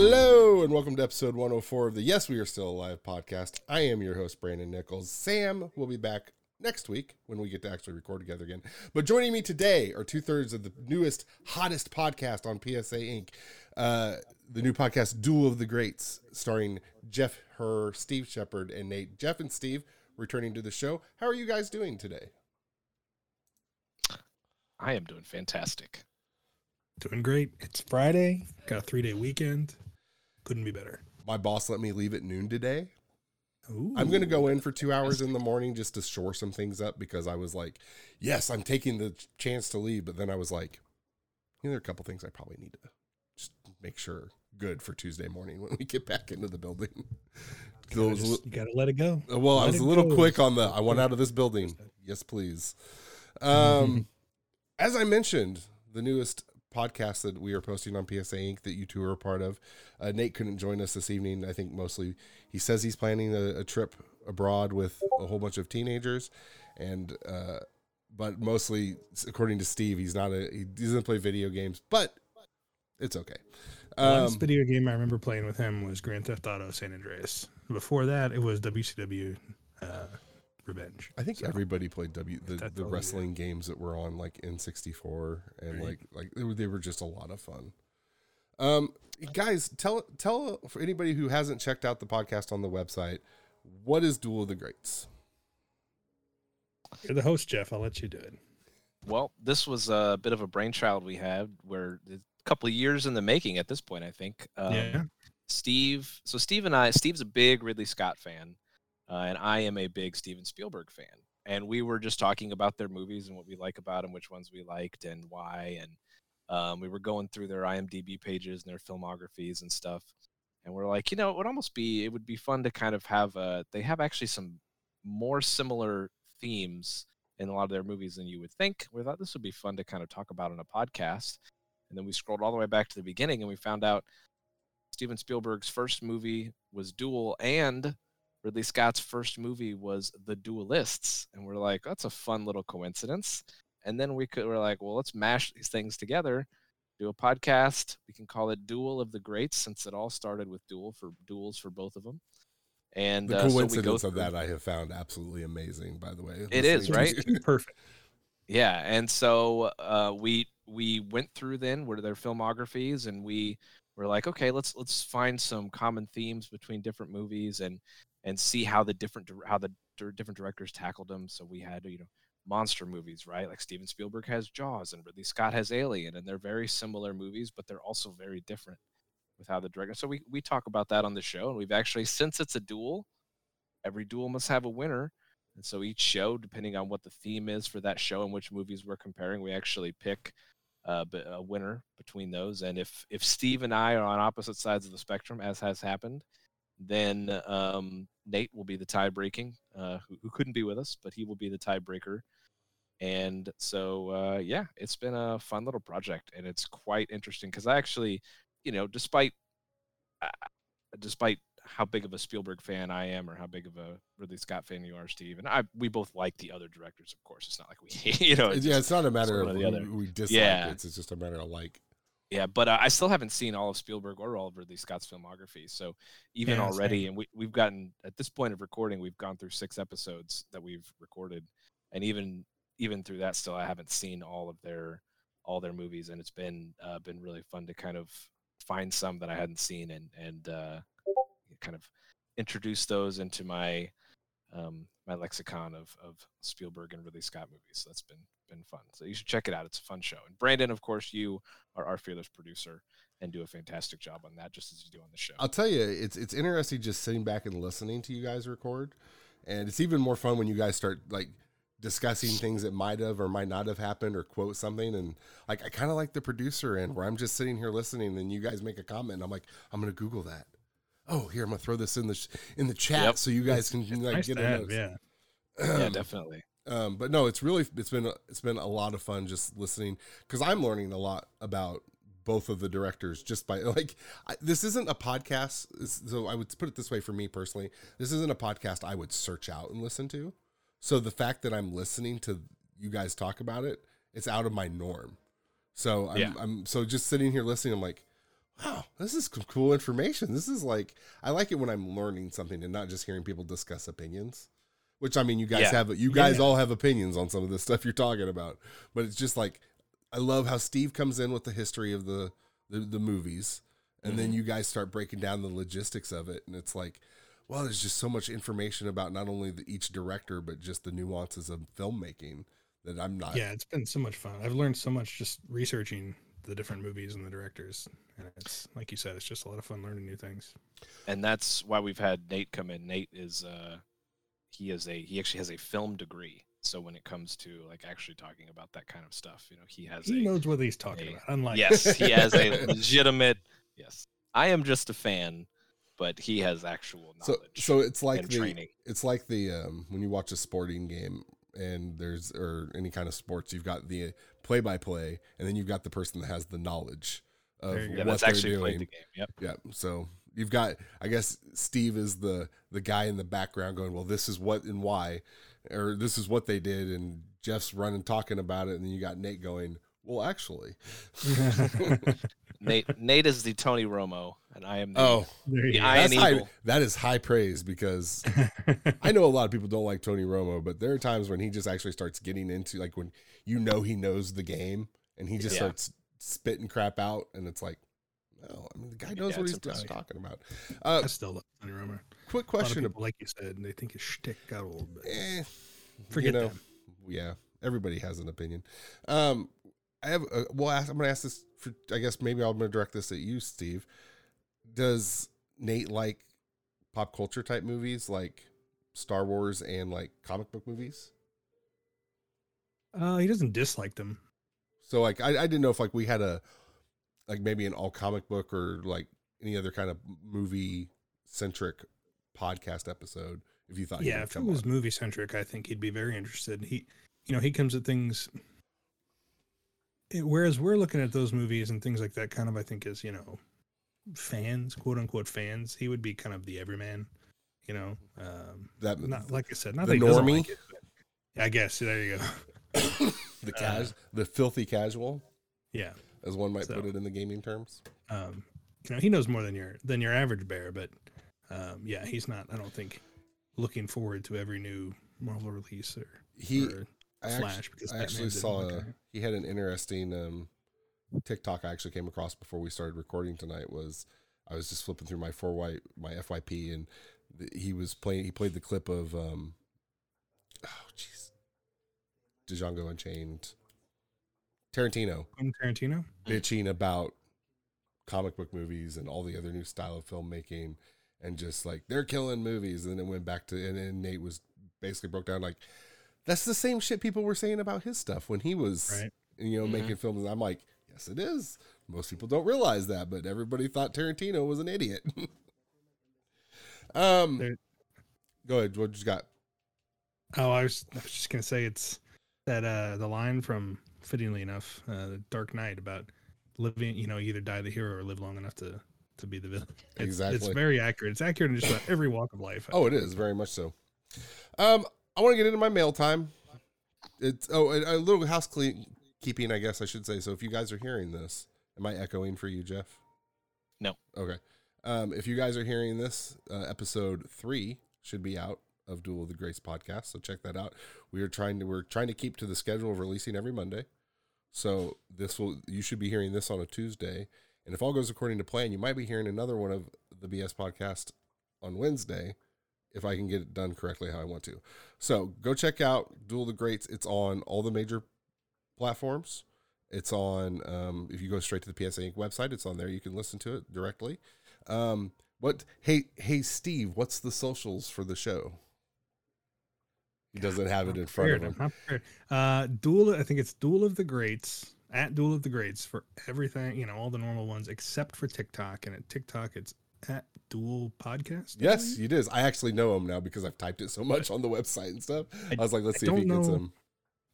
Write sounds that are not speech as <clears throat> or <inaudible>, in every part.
Hello, and welcome to episode 104 of the Yes, We Are Still Alive podcast. I am your host, Brandon Nichols. Sam will be back next week when we get to actually record together again. But joining me today are two thirds of the newest, hottest podcast on PSA Ink, uh, the new podcast, Duel of the Greats, starring Jeff Herr, Steve Shepherd, and Nate. Jeff and Steve returning to the show. How are you guys doing today? I am doing fantastic. Doing great. It's Friday. Got a three day weekend. Couldn't be better. My boss let me leave at noon today. Ooh. I'm going to go in for two hours in the morning just to shore some things up because I was like, yes, I'm taking the chance to leave. But then I was like, you know, there are a couple things I probably need to just make sure good for Tuesday morning when we get back into the building. You <laughs> gotta, just- you gotta let it go. well, I was a little go. quick on the, I want out of this building. Yes, please. Um, <laughs> as I mentioned, the newest podcast that we are posting on PSA Ink that you two are a part of. Uh, Nate couldn't join us this evening. I think mostly he says he's planning a, a trip abroad with a whole bunch of teenagers, and uh, but mostly according to Steve, he's not a he doesn't play video games, but it's okay. The last Um, video game I remember playing with him was Grand Theft Auto San Andreas. Before that, it was WCW uh, Revenge. I think So, everybody played W the, the all, yeah. wrestling games that were on like N64 and Right. like like they were, they were just a lot of fun. Um guys, tell tell for anybody who hasn't checked out the podcast on the website, what is Duel of the Greats? You're the host, Jeff. I'll let you do it. Well, this was a bit of a brainchild we had, where a couple of years in the making at this point, I think. Um, yeah. Steve, so Steve and I, Steve's a big Ridley Scott fan, uh, and I am a big Steven Spielberg fan. And we were just talking about their movies and what we like about them, which ones we liked and why. And um, we were going through their IMDb pages and their filmographies and stuff. And we're like, you know, it would almost be, it would be fun to kind of have a, they have actually some more similar themes in a lot of their movies than you would think. We thought this would be fun to kind of talk about on a podcast. And then we scrolled all the way back to the beginning and we found out Steven Spielberg's first movie was Duel and Ridley Scott's first movie was The Duelists. And we're like, that's a fun little coincidence. And then we could we're like, well, let's mash these things together, do a podcast. We can call it Duel of the Greats since it all started with duel for duels for both of them. And The uh, so we go coincidence of through- that I have found absolutely amazing, by the way. It is, right. <laughs> Perfect. Yeah, and so uh, we we went through then were their filmographies, and we were like, okay, let's let's find some common themes between different movies and and see how the different how the different directors tackled them. So we had you know monster movies, right? Like Steven Spielberg has Jaws, and Ridley Scott has Alien, and they're very similar movies, but they're also very different with how the director. So we we talk about that on the show, and we've actually since it's a duel, every duel must have a winner. And so each show, depending on what the theme is for that show and which movies we're comparing, we actually pick uh, a winner between those. And if if Steve and I are on opposite sides of the spectrum, as has happened, then um, Nate will be the tie breaking, uh, who, who couldn't be with us, but he will be the tiebreaker. And so, uh, yeah, it's been a fun little project, and it's quite interesting because I actually, you know, despite uh, despite how big of a Spielberg fan I am, or how big of a Ridley Scott fan you are, Steve, and I, we both like the other directors, of course. It's not like we, <laughs> you know, it's yeah, just- it's not a matter of other. we, we dislike Yeah. it. It's just a matter of like. Yeah, but uh, I still haven't seen all of Spielberg or all of Ridley Scott's filmography. So even Yeah, already, same. and we, we've gotten at this point of recording, we've gone through six episodes that we've recorded, and even even through that, still I haven't seen all of their all their movies, and it's been uh, been really fun to kind of find some that I hadn't seen and and uh, kind of introduce those into my um, my lexicon of of Spielberg and Ridley Scott movies. So that's been been fun. So you should check it out. It's a fun show. And Brandon, of course, you are our fearless producer and do a fantastic job on that, just as you do on the show. I'll tell you, it's it's interesting just sitting back and listening to you guys record, and it's even more fun when you guys start like discussing things that might have or might not have happened or quote something and like I kind of like the producer end where I'm just sitting here listening and you guys make a comment and I'm like I'm gonna Google that. Oh, here I'm gonna throw this in the sh- in the chat Yep. so you guys can like Nice get to a have, notes. yeah. yeah, <clears throat> definitely. Um, but no, it's really it's been it's been a lot of fun just listening because I'm learning a lot about both of the directors just by <laughs> like I, this isn't a podcast. So I would put it this way for me personally, this isn't a podcast I would search out and listen to. So the fact that I'm listening to you guys talk about it, it's out of my norm. So I'm, Yeah. I'm so just sitting here listening. I'm like, wow, this is cool information. This is like I like it when I'm learning something and not just hearing people discuss opinions. Which I mean, you guys Yeah. have you guys Yeah. all have opinions on some of the stuff you're talking about, but it's just like I love how Steve comes in with the history of the the, the movies, and then Mhm. you guys start breaking down the logistics of it, and it's like, well, there's just so much information about not only the, each director but just the nuances of filmmaking that I'm not. Yeah, it's been so much fun. I've learned so much just researching the different movies and the directors, and it's like you said, it's just a lot of fun learning new things. and that's why we've had Nate come in. Nate is uh he is a he actually has a film degree. So when it comes to like actually talking about that kind of stuff, you know, he has He a knows what he's talking a- about. Unlike yes, he has a <laughs> legitimate yes. I am just a fan, but he has actual knowledge so so it's like and the training. it's like the um, when you watch a sporting game and there's or any kind of sports, you've got the play by play, and then you've got the person that has the knowledge of There. Yeah, what that's they're actually doing. played the game. Yep. Yeah. So you've got, I guess, Steve is the the guy in the background going, well, this is what and why, or this is what they did, and Jeff's running talking about it, and then you got Nate going, well, actually, <laughs> Nate Nate is the Tony Romo, and I am the, oh, the. Iron that's high, that is high praise because <laughs> I know a lot of people don't like Tony Romo, but there are times when he just actually starts getting into like when you know he knows the game and he just Yeah. starts spitting crap out, and it's like, well, I mean, the guy knows Yeah, what it's he's impressive. talking about. Uh, I still love Tony Romo. quick A lot of question. people, like you said, and they think his shtick got old. But eh, forget you know, them. yeah, everybody has an opinion. Um, I have. Uh, well, I'm going to ask this. For, I guess maybe I'm going to direct this at you, Steve. Does Nate like pop culture type movies like Star Wars and like comic book movies? Uh, he doesn't dislike them. So like, I, I didn't know if like we had a like maybe an all comic book or like any other kind of movie centric podcast episode. If you thought, yeah, if it was movie centric, I think he'd be very interested. He, you know, he comes at things. it- whereas we're looking at those movies and things like that, kind of, I think, as you know, fans, quote unquote fans. He would be kind of the everyman, you know. Um, that not like I said, not the normie? like it, I guess there you go. <coughs> the cas the filthy casual, Yeah, as one might So- put it in the gaming terms. um, you know, he knows more than your than your average bear, but um, yeah, he's not. I don't think looking forward to every new Marvel release or, He or I Flash actually, because I actually saw a, he had an interesting um, TikTok I actually came across before we started recording tonight. Was I was just flipping through my four white my FYP and the, he was playing. He played the clip of um, oh jeez, Django Unchained, Tarantino. Quentin Tarantino. bitching about comic book movies and all the other new style of filmmaking and just like they're killing movies. And then it went back to and, and Nate was basically broke down like that's the same shit people were saying about his stuff when he was Right. you know Mhm. making films. And I'm like yes it is. Most people don't realize that but everybody thought Tarantino was an idiot. <laughs> Um There- go ahead. What you got? Oh, I was, I was just gonna say it's that uh the line from fittingly enough, uh, Dark Knight about living. You know, either die the hero or live long enough to to be the villain. It's, Exactly. It's very accurate. It's accurate in just about every walk of life. I Oh, it think. is very much so. Um, I want to get into my mail time. It's oh, a, a little house clean keeping, I guess I should say. So if you guys are hearing this, am I echoing for you, Jeff? No. Okay. Um, if you guys are hearing this, uh, episode three should be out of Duel of the Greats podcast. So check that out. We are trying to we're trying to keep to the schedule of releasing every Monday. So this will you should be hearing this on a Tuesday. And if all goes according to plan, you might be hearing another one of the BS podcast on Wednesday if I can get it done correctly how I want to. So go check out Duel the Greats. It's on all the major platforms. It's on um, if you go straight to the PSA Ink website, it's on there. You can listen to it directly. Um, what hey hey Steve, what's the socials for the show? He doesn't have it in front of him. I'm not prepared. Uh, Duel. I think it's Duel of the Greats at Duel of the Greats for everything. You know, all the normal ones except for TikTok. And at TikTok, it's at Duel Podcast. Yes, it is. I actually know him now because I've typed it so much on the website and stuff. I, I- was like, let's I see if he don't gets him.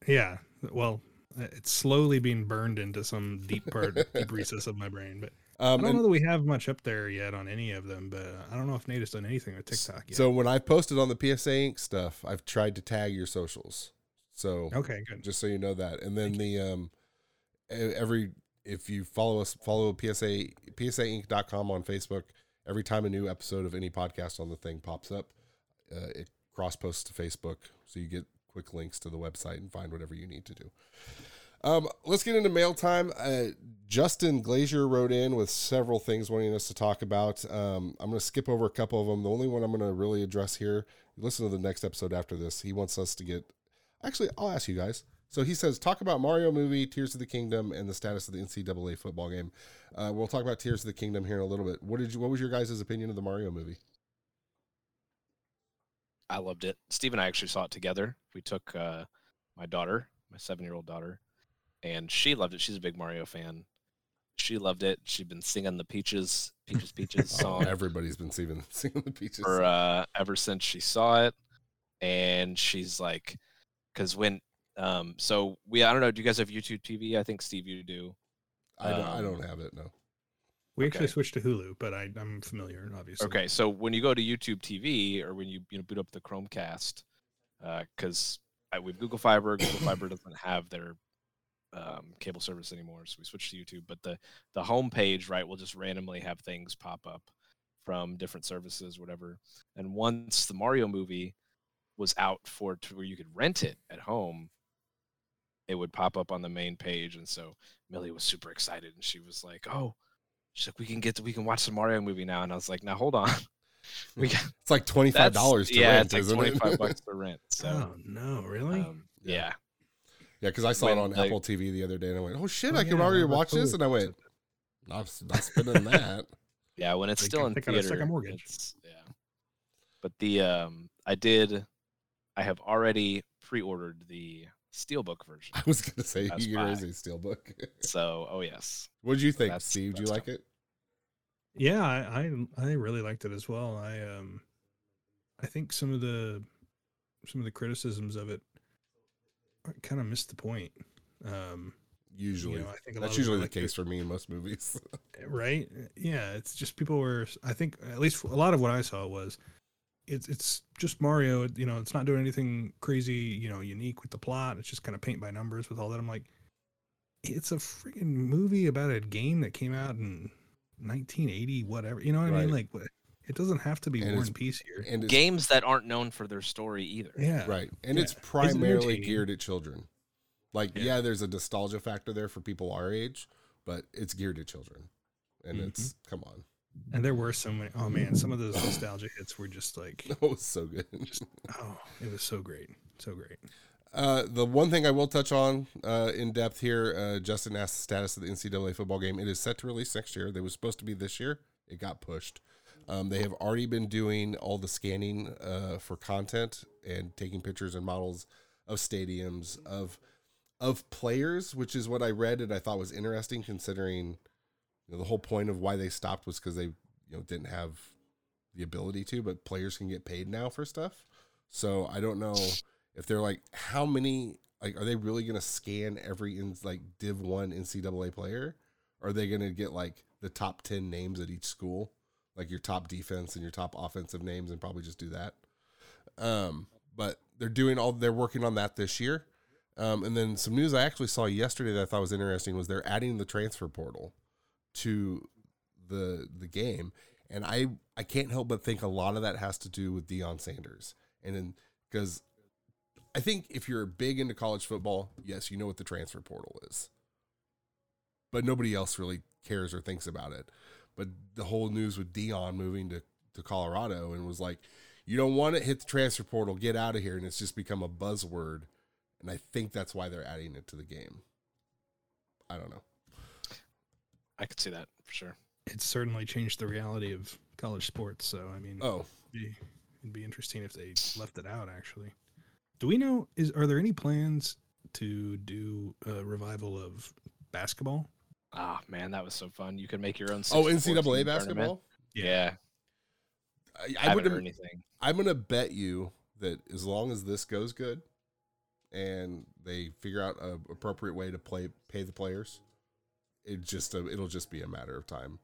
Yeah. Well, it's slowly being burned into some deep part, deep recess of my brain. But I Um, don't and know that we have much up there yet on any of them. But I don't know if Nate has done anything with TikTok yet. so when I posted on the PSA Ink stuff, I've tried to tag your socials. So okay, good. just so you know that. And then the um, every if you follow us, follow PSA PSA PSAink.com on Facebook. Every time a new episode of any podcast on the thing pops up, uh, it cross posts to Facebook, so you get quick links to the website and find whatever you need to do. Um, let's get into mail time. Uh, Justin Glazier wrote in with several things wanting us to talk about. Um, I'm going to skip over a couple of them. The only one I'm going to really address here, listen to the next episode after this. He wants us to get. Actually, I'll ask you guys. So he says, talk about Mario movie, Tears of the Kingdom, and the status of the NCAA football game. Uh, we'll talk about Tears of the Kingdom here in a little bit. What did you? What was your guys' opinion of the Mario movie? I loved it. Steve and I actually saw it together. We took uh, my daughter, my seven-year-old daughter, and she loved it. She's a big Mario fan. She loved it. She'd been singing the Peaches, Peaches, Peaches <laughs> Oh, song everybody's been singing, <laughs> singing the peaches. for uh, ever since she saw it, and she's like, because when, um, so we, I don't know, do you guys have YouTube TV? I think Steve, you do. I don't. I um, don't have it. No. We actually switched to Hulu, but I, I'm familiar, obviously. Okay, so when you go to YouTube TV or when you you know boot up the Chromecast, because uh, we have Google Fiber, Google Fiber doesn't have their um, cable service anymore, so we switched to YouTube. But the the home page, right, will just randomly have things pop up from different services, whatever. And once the Mario movie was out for to where you could rent it at home, it would pop up on the main page, and so Millie was super excited, and she was like, "Oh." She's like, we can get, to, we can watch the Mario movie now, and I was like, now hold on, <laughs> we got It's like twenty five dollars to yeah, rent, it's like isn't twenty it? five bucks <laughs> to rent. So, Oh no, really? um, Yeah. yeah, Yeah, because I saw it on they- Apple TV the other day, and I went, "Oh shit, Oh, I can yeah, already remember watch this," and I went, "Not, not spending <laughs> that." yeah. When it's They still can in take out a second mortgage. it's- yeah. But the um, I did, I have already pre-ordered the steelbook version. <laughs> I was gonna say That's you fine. a steelbook. <laughs> So, oh yes, what did you think, That's- Steve? Did you that's like it? Yeah, I, I I really liked it as well. I um I think some of the some of the criticisms of it kind of missed the point. Um Usually, you know, I think that's usually the case for me in most movies. <laughs> right? Yeah, it's just people were I think at least a lot of what I saw was it's it's just Mario, you know, it's not doing anything crazy, you know, unique with the plot. It's just kind of paint by numbers with all that. I'm like it's a freaking movie about a game that came out in 1980 whatever. You know what I mean? Like what- it doesn't have to be And War and Peace here. and games that aren't known for their story either. Yeah. right, and yeah. it's It's primarily entertaining. geared at children. Like, Yeah. yeah. there's a nostalgia factor there for people our age, but it's geared at children, and Mhm. it's come on, And there were so many. Oh man, some of those nostalgia hits were just like, <laughs> that was so good. oh, it was so great, so great. Uh, the one thing I will touch on uh, in depth here, uh, Justin asked the status of the NCAA football game. It is set to release next year. They was supposed to be this year. It got pushed. Um, they have already been doing all the scanning uh, for content and taking pictures and models of stadiums of of players, which is what I read and I thought was interesting, considering you know, the whole point of why they stopped was because they you know didn't have the ability to, but players can get paid now for stuff. So I don't know if they're like how many like are they really going to scan every in like div 1 ncaa player are they going to get like the top 10 names at each school like your top defense and your top offensive names and probably just do that um but they're doing all they're working on that this year um and then some news i actually saw yesterday that i thought was interesting was they're adding the transfer portal to the the game and i i can't help but think a lot of that has to do with Deion sanders and then because I think if you're big into college football, yes, you know what the transfer portal is. But nobody else really cares or thinks about it. But the whole news with Deion moving to, to Colorado and was like, you don't want to hit the transfer portal, get out of here. And it's just become a buzzword. And I think that's why they're adding it to the game. I don't know. I could see that for sure. It's certainly changed the reality of college sports. So I mean, Oh, it'd be, it'd be interesting if they left it out. Actually, do we know? Is are there any plans to do a revival of basketball? Ah, man, that was so fun. You could make your own. oh, 6-14 NCAA tournament. basketball? Yeah, I, I, I haven't would heard anything. I'm gonna bet you that as long as this goes good, and they figure out an appropriate way to play pay the players, it just uh, it'll just be a matter of time.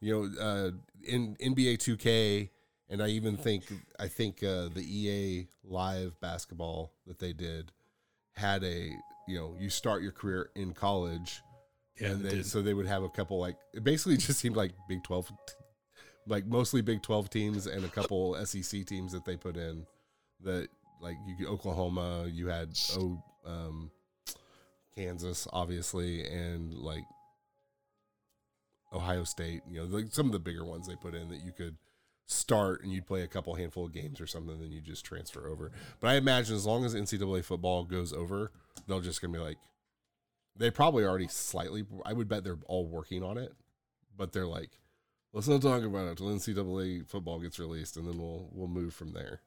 You know, uh, in NBA 2K, and I even think I think uh, the EA Live basketball that they did had a you know you start your career in college Yeah, and so they would have a couple like it basically <laughs> just seemed like Big Twelve, like mostly Big Twelve teams and a couple <laughs> SEC teams that they put in. That like you Oklahoma, you had oh um, Kansas obviously, and like Ohio State. You know, like some of the bigger ones they put in that you could start and you'd play a couple handful of games or something, then you just transfer over. But I imagine as long as NCAA football goes over, they'll just gonna be like they probably already slightly. I would bet they're all working on it, but they're like, let's not talk about it until NCAA football gets released, and then we'll we'll move from there.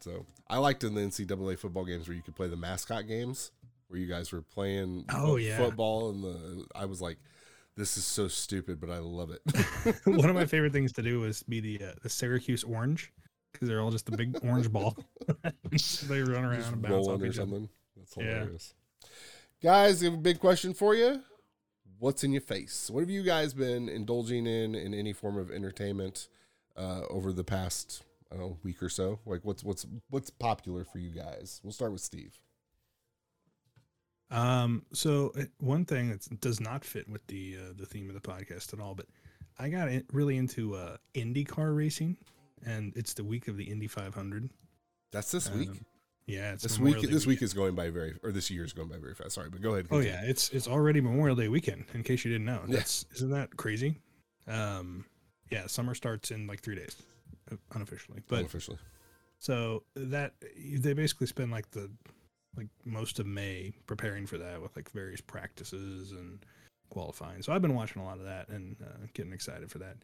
So I liked in the NCAA football games where you could play the mascot games, where you guys were playing Oh, yeah. football, and the I was like, this is so stupid, but I love it. <laughs> One of my favorite things to do was be the uh, the Syracuse Orange because they're all just a big orange ball. <laughs> they run around Just and bounce off each other. something. That's Yeah. hilarious. Guys, I have a big question for you. What's in your face? What have you guys been indulging in in any form of entertainment uh, over the past I don't know week or so? Like what's what's what's popular for you guys? We'll start with Steve. Um, so uh, one thing that does not fit with the uh, the theme of the podcast at all, but I got in, really into uh, Indy car racing, and it's the week of the Indy 500. That's this week. Yeah, it's this Memorial week Day this week is going by very or this year is going by very fast. Sorry, but go ahead. Oh yeah, it's it's already Memorial Day weekend. In case you didn't know, Yeah. that's isn't that crazy? Um, yeah, summer starts in like three days, uh, unofficially. But unofficially. so that they basically spend like the like most of May preparing for that with like various practices and qualifying. So I've been watching a lot of that and uh, getting excited for that.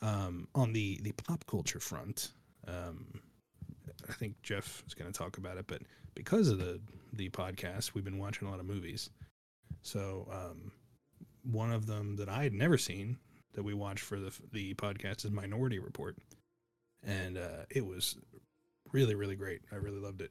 Um, on the the pop culture front, um, I think Jeff is going to talk about it, but because of the the podcast, we've been watching a lot of movies. So um, one of them that I had never seen that we watched for the the podcast is Minority Report, and uh, it was really really great. I really loved it.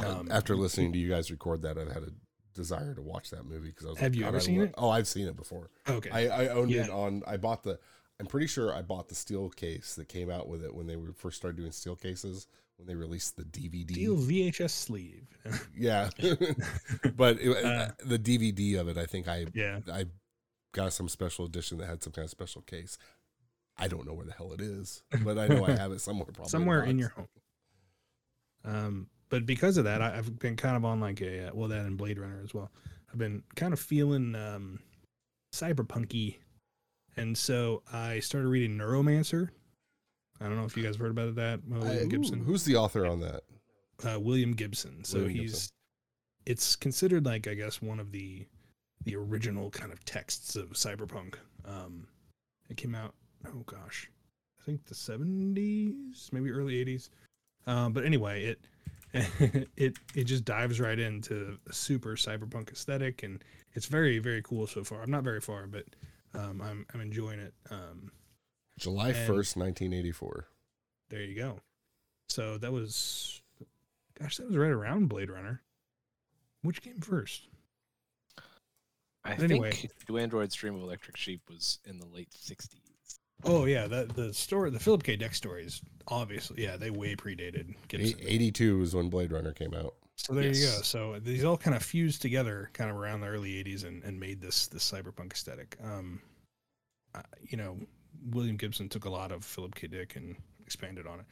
Uh, Um, After listening to you guys record that, I've had a desire to watch that movie because I was Have like, you ever seen it? Oh, I've seen it before. Okay, I, I owned it on. I bought the. I'm pretty sure I bought the steel case that came out with it when they were first started doing steel cases when they released the DVD. Steel VHS sleeve. <laughs> Yeah, <laughs> but it, Uh, the DVD of it, I think I yeah, I got some special edition that had some kind of special case. I don't know where the hell it is, but I know I have it somewhere. Probably somewhere in your home. Um, but because of that, I, I've been kind of on like a uh, well, that and Blade Runner as well. I've been kind of feeling um, cyberpunky, and so I started reading Neuromancer. I don't know if you guys heard about that. I- William who- Gibson. who's the author on that? uh, William Gibson. So William he's Gibson. it's considered like I guess one of the the original kind of texts of cyberpunk. Um, it came out oh gosh, I think the seventies, maybe early eighties. Um, but anyway, it <laughs> it it just dives right into a super cyberpunk aesthetic, and it's very very cool so far. I'm not very far, but um, I'm I'm enjoying it. Um, July and- first, nineteen eighty four. there you go. So that was, gosh, that was right around Blade Runner. Which came first? I Anyway. think Do Androids Dream of Electric Sheep was in the late 60s. Oh yeah, that the story, the Philip K. Dick stories, obviously, yeah, they way predated Gibson. Eighty two is when Blade Runner came out. So there you go. So these all kind of fused together, kind of around the early '80s, and, and made this this cyberpunk aesthetic. Um, uh, you know, William Gibson took a lot of Philip K. Dick and expanded on it,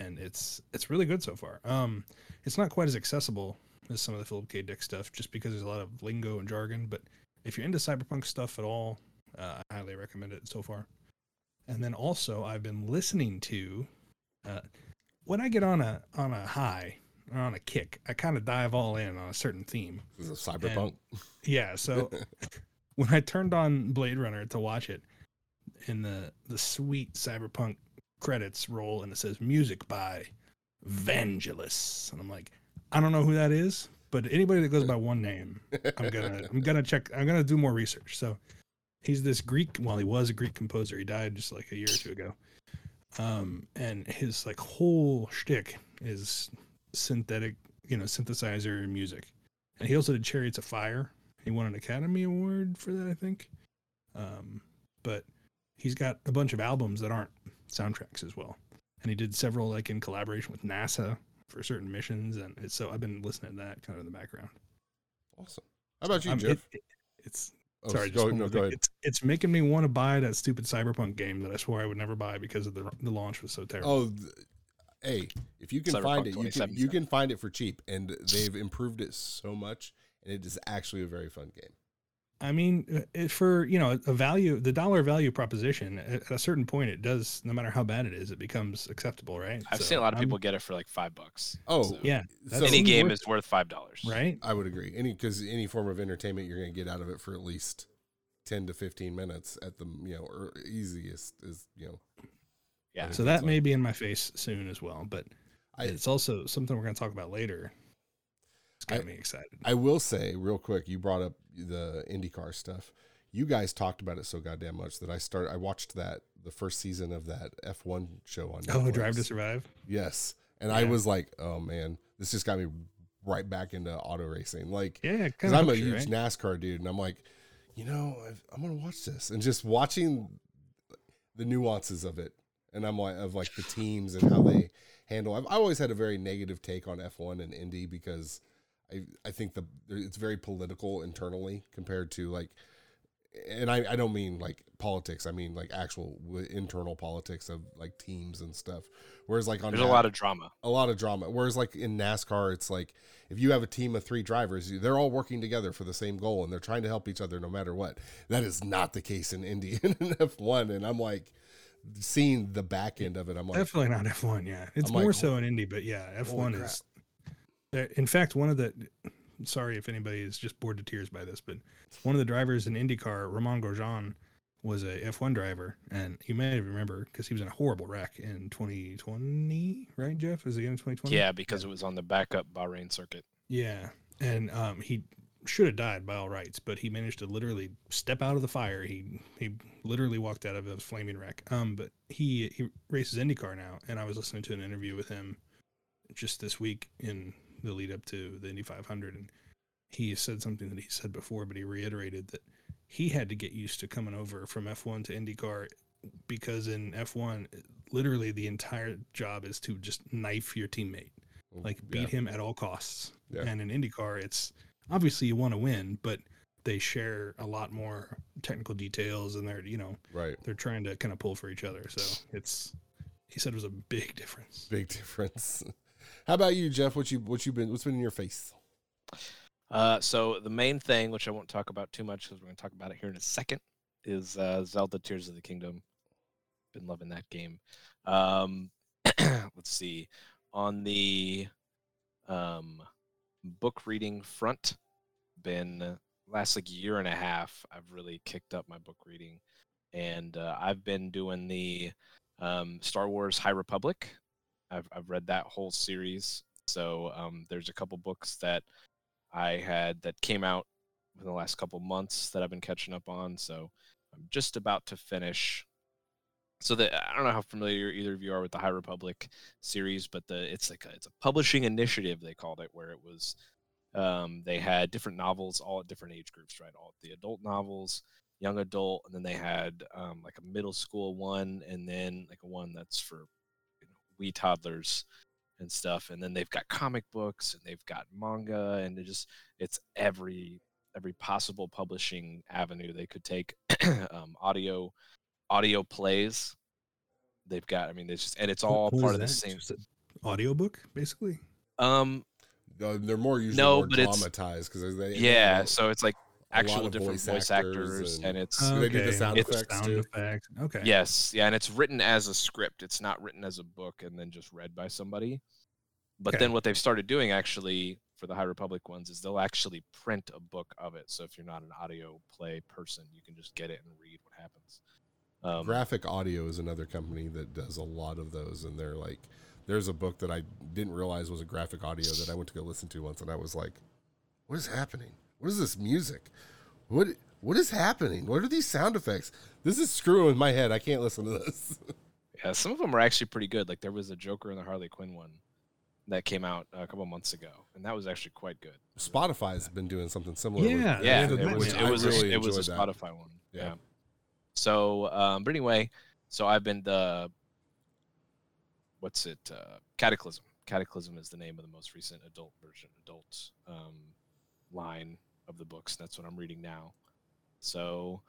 and it's it's really good so far. Um, it's not quite as accessible as some of the Philip K. Dick stuff, just because there's a lot of lingo and jargon. But if you're into cyberpunk stuff at all, uh, I highly recommend it so far. And then also, I've been listening to uh, when I get on a on a high or on a kick, I kind of dive all in on a certain theme. This is cyberpunk. Yeah, so <laughs> when I turned on Blade Runner to watch it, in the the sweet cyberpunk credits roll, and it says music by Vangelis, and I'm like, I don't know who that is, but anybody that goes by one name, I'm gonna <laughs> I'm gonna check. I'm gonna do more research. So he's this Greek. Well, he was a Greek composer. He died just like a year or two ago. Um, and his like whole shtick is synthetic, you know, synthesizer music. And he also did Chariots of Fire. He won an Academy Award for that, I think. Um, but he's got a bunch of albums that aren't soundtracks as well. And he did several like in collaboration with NASA for certain missions, and it's, so I've been listening to that kind of in the background. Awesome. How about you, Um, Jeff? it- it- it's Oh, Sorry, go, no, go ahead. It's, it's making me want to buy that stupid Cyberpunk game that I swore I would never buy because of the the launch was so terrible. Oh, th- hey, if you can Cyberpunk find it, you can you can find it for cheap, and they've improved it so much, and it is actually a very fun game. I mean, for you know a value, the dollar value proposition at at a certain point, it does. No matter how bad it is, it becomes acceptable, right? I've So seen a lot of I'm- people get it for like five bucks. Oh, So Yeah, So- any game worth is worth five dollars. right. I would agree. Any because any form of entertainment you're going to get out of it for at least ten to fifteen minutes at the you know or easiest is you know. Yeah. So that may like- be in my face soon as well, but I it's also something we're going to talk about later. It's got I- me excited. I will say real quick. You brought up the IndyCar stuff. You guys talked about it so goddamn much that I started. I watched that the first season of that F1 show on. Oh, Drive to Survive. Yes, and I was like, oh man, this just got me right back into auto racing. Like Yeah, because. I'm a huge NASCAR dude, and I'm like, you know, I've, I'm gonna watch this, and just watching the nuances of it, and I'm like, of like the teams and how they handle. I've I always had a very negative take on F1 and Indy because I I think the it's very political internally compared to like. And I, I don't mean like politics. I mean like actual w- internal politics of like teams and stuff. Whereas like on There's a lot of drama. a lot of drama. Whereas like in NASCAR, it's like if you have a team of three drivers, they're all working together for the same goal and they're trying to help each other no matter what. That is not the case in Indy and <laughs> in F1. And I'm like seeing the back end of it. I'm like, Definitely not F1. Yeah, it's I'm more like, so in Indy, but yeah, F1 crap. is. Uh, In fact, one of the. Sorry if anybody is just bored to tears by this, but one of the drivers in IndyCar, Romain Grosjean, was a F1 driver, and you may remember because he was in a horrible wreck in 2020, right, Jeff? Is it in 2020? Yeah, because it was on the backup Bahrain circuit. Yeah, and um, he should have died by all rights, but he managed to literally step out of the fire. He he literally walked out of a flaming wreck. Um, but he he races IndyCar now, and I was listening to an interview with him just this week in the lead up to the Indy 500, and he said something that he said before, but he reiterated that he had to get used to coming over from F1 to IndyCar because in F1, literally the entire job is to just knife your teammate oh, like beat yeah, him at all costs. Yeah. And in IndyCar, it's obviously you want to win, but they share a lot more technical details, and they're you know right. they're trying to kind of pull for each other. So it's he said it was a big difference. Big difference. <laughs> How about you, Jeff? What you what you been what's been in your face? Uh, so the main thing, which I won't talk about too much because we're going to talk about it here in a second, is uh, Zelda: Tears of the Kingdom. Been loving that game. Um, <clears throat> let's see. On the um, book reading front, been last like year and a half. I've really kicked up my book reading, and uh, I've been doing the um, Star Wars High Republic. I've I've read that whole series. So um, there's a couple books that I had that came out in the last couple months that I've been catching up on. So I'm just about to finish. So I don't know how familiar either of you are with the High Republic series, but the it's like a, it's a publishing initiative they called it, where it was um, they had different novels all at different age groups, right? All the adult novels, young adult, and then they had um, like a middle school one, and then like a one that's for you know, wee toddlers and stuff. And then they've got comic books and they've got manga, and it just it's every every possible publishing avenue they could take. <clears throat> um, audio audio plays. They've got. I mean, it's just and it's all What part is of the same. audio book, basically. Um, Uh, they're more usually No, more but it's- dramatized because they yeah. they- So it's like a lot actual different voice voice, actors actors, and- and, it's Do they do the sound It's effects sound too? effects. Okay. yes, yeah, and it's written as a script. It's not written as a book and then just read by somebody. But Okay. then what they've started doing actually for the High Republic ones is they'll actually print a book of it. So if you're not an audio play person, you can just get it and read what happens. Um, Graphic Audio is another company that does a lot of those, and they're like, there's a book that I didn't realize was a graphic audio that I went to go listen to once, and I was like, what is happening? What is this music? What what is happening? What are these sound effects? This is screwing with my head. I can't listen to this. <laughs> Yeah, some of them are actually pretty good. Like there was a Joker and the Harley Quinn one that came out a couple months ago, and that was actually quite good. Spotify's been doing something similar. with- Yeah, Yeah, it was that. it was really a, it was a enjoyed that. Spotify one. Yeah. Yeah. So, um, but anyway, so I've been the what's it? Uh, Cataclysm. Cataclysm is the name of the most recent adult version, adult um, line of the books. That's what I'm reading now. So,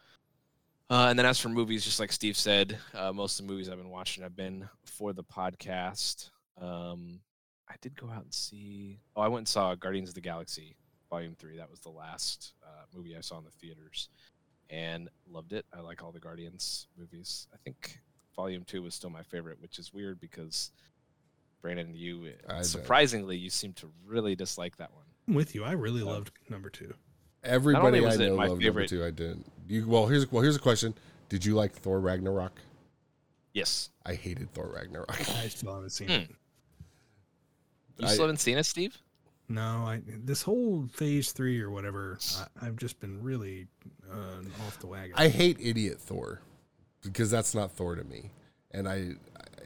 uh, and then as for movies, just like Steve said, uh, most of the movies I've been watching have been for the podcast. Um, I did go out and see. Oh, I went and saw Guardians of the Galaxy Volume Three. That was the last uh, movie I saw in the theaters, and loved it. I like all the Guardians movies. I think Volume Two was still my favorite, which is weird because Brandon, you I bet. surprisingly you seem to really dislike that one. I'm with you. I really loved number two. Everybody I was know my loved favorite- number two. I didn't. You well here's well here's a question. Did you like Thor Ragnarok? Yes, I hated Thor Ragnarok. I <laughs> still haven't seen Hmm. it. you I- still haven't seen it, Steve? No, I this whole phase three or whatever, I, I've just been really uh, off the wagon. I hate idiot Thor because that's not Thor to me, and I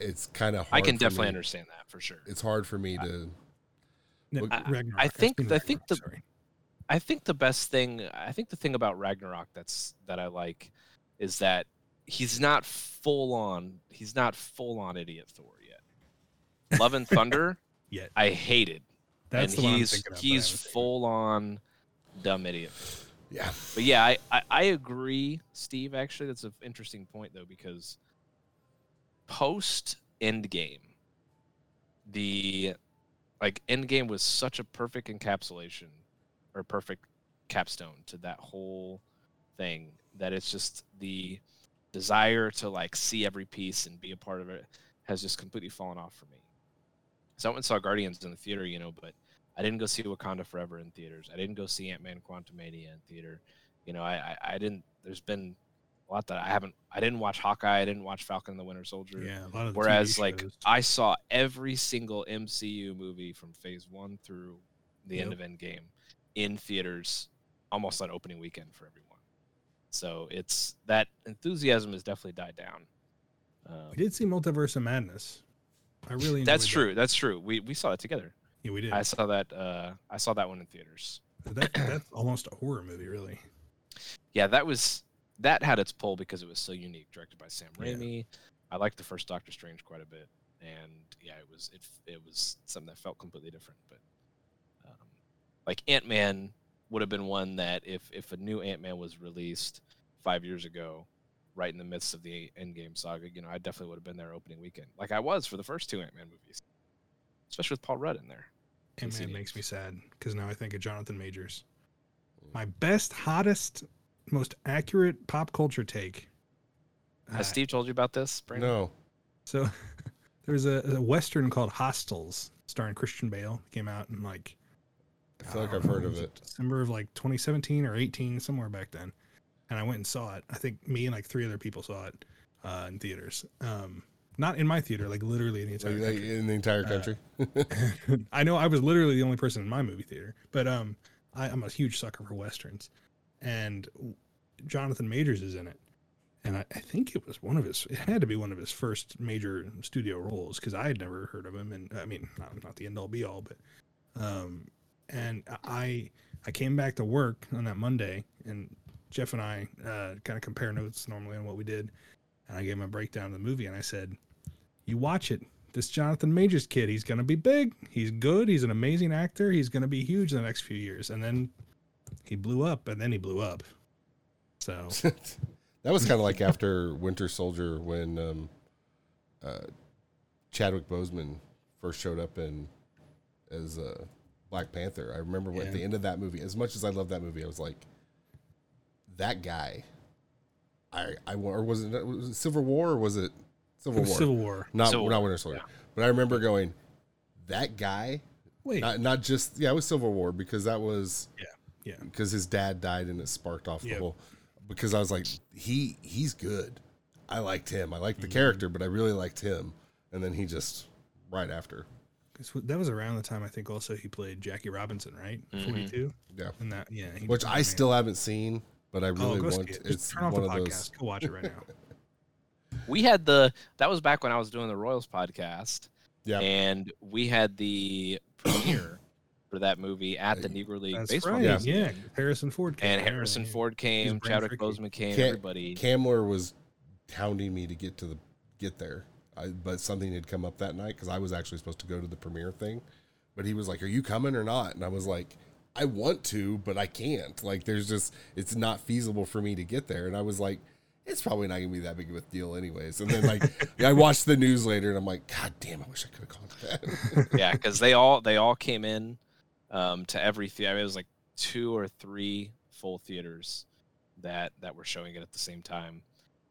it's kind of I can for definitely me- understand that for sure. It's hard for me to. No, I- Ragnarok. I think- I think the- sorry. I think the best thing I think the thing about Ragnarok that's that I like is that he's not full on he's not full on idiot Thor yet. Love and Thunder <laughs> Yet. I hated. that's and the one I'm he's of, he's haven't seen it. full on dumb idiot. Yeah, But yeah, I, I, I agree, Steve. Actually, that's an interesting point though, because post Endgame, the like Endgame was such a perfect encapsulation or perfect capstone to that whole thing that it's just the desire to like see every piece and be a part of it has just completely fallen off for me. So I went and saw Guardians in the theater, you know, but I didn't go see Wakanda Forever in theaters. I didn't go see Ant Man Quantumania in theater. You know, I, I I didn't. There's been a lot that I haven't. I didn't watch Hawkeye. I didn't watch Falcon and the Winter Soldier. Yeah, a lot of Whereas, like. I saw every single MCU movie from Phase One through the end Yep. of Endgame in theaters, almost on opening weekend for everyone. So it's that enthusiasm has definitely died down. Um, we did see Multiverse of Madness. I really enjoyed that's that. true. That's true. We we saw it together. Yeah, we did. I saw that. Uh, I saw that one in theaters. That, that's almost a horror movie, really. yeah, that was that had its pull because it was so unique. Directed by Sam Raimi. Yeah. I liked the first Doctor Strange quite a bit, and yeah, it was it it was something that felt completely different. But like Ant Man would have been one that if if a new Ant Man was released five years ago, right in the midst of the Endgame saga, you know, I definitely would have been there opening weekend, like I was for the first two Ant Man movies, especially with Paul Rudd in there. And Yes, man, it makes me sad because now I think of Jonathan Majors. My best, hottest, most accurate pop culture take. Uh, Has Steve told you about this? Brandon? no, So <laughs> there's a, a western called Hostiles starring Christian Bale. Came out in like I feel like uh, I've heard of it. December of like 2017 or 18, somewhere back then. And I went and saw it. I think me and like three other people saw it uh, in theaters. Um, not in my theater, like literally in the entire Like, country. in the entire Uh, country. <laughs> I know I was literally the only person in my movie theater, but um, I, I'm a huge sucker for westerns, and Jonathan Majors is in it, and I, I think it was one of his. It had to be one of his first major studio roles because I had never heard of him, and I mean, not, not the end all be all, but um, and I I came back to work on that Monday, and Jeff and I uh, kind of compare notes normally on what we did, and I gave him a breakdown of the movie, and I said, "You watch it." this Jonathan Majors kid, he's gonna be big. He's good. He's an amazing actor. He's gonna be huge in the next few years. And then he blew up, and then he blew up. So <laughs> that was kind of like after Winter Soldier when um, uh, Chadwick Boseman first showed up in as uh, Black Panther. I remember when, at the end of that movie, as much as I love that movie, I was like, that guy. I I wa- or was it, was it Civil War or was it Civil War? Civil War. not Civil not War, Winter Soldier. yeah. But I remember going, that guy. Wait, Not, not just yeah, it was Civil War because that was Yeah, yeah. because his dad died and it sparked off the whole. Because I was like, he he's good. I liked him. I Mm-hmm. liked the character, but I really liked him. And then he just right after, 'cause that was around the time I think also he played Jackie Robinson, right? Mhm. Forty two. yeah. And that yeah. Which did I man. still haven't seen, but I really oh, go want. see it. It's Just turn off one the podcast. those. Go watch it right now. We had the that was back when I was doing the Royals podcast, Yeah, and we had the premiere for that movie at the Yeah, Negro League That's baseball right. Yeah. game. Yeah. Harrison Ford. came And Harrison yeah. Ford came, brain Chadwick freaky. Boseman came, Can't- everybody. Camler was hounding me to get to the get there, I, but something had come up that night because I was actually supposed to go to the premiere thing. But he was like, "Are you coming or not?" And I was like, I want to, but I can't. Like, there's just it's not feasible for me to get there. And I was like, it's probably not gonna be that big of a deal, anyways. And then like <laughs> I watched the news later, and I'm like, God damn, I wish I could have gone to that. <laughs> yeah, because they all they all came in um, to every theater. It was like two or three full theaters that that were showing it at the same time,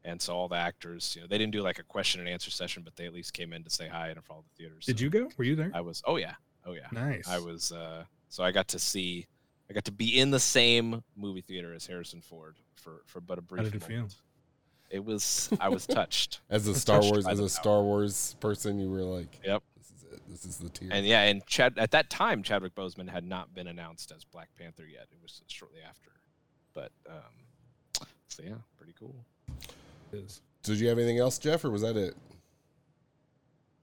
and so all the actors, you know, they didn't do like a question and answer session, but they at least came in to say hi and for all the theaters. Did So you go? Were you there? I was. Oh yeah. Oh yeah. nice. I was. uh So I got to see. I got to be in the same movie theater as Harrison Ford for for but a brief How did it feel? It was. I was touched. <laughs> As a Star Wars, as a Star Wars person, you were like, Yep. this is it. This is the tier. And yeah, and Chad at that time, Chadwick Boseman had not been announced as Black Panther yet. It was shortly after. But um, so yeah, pretty cool. Is. Did you have anything else, Jeff, or was that it?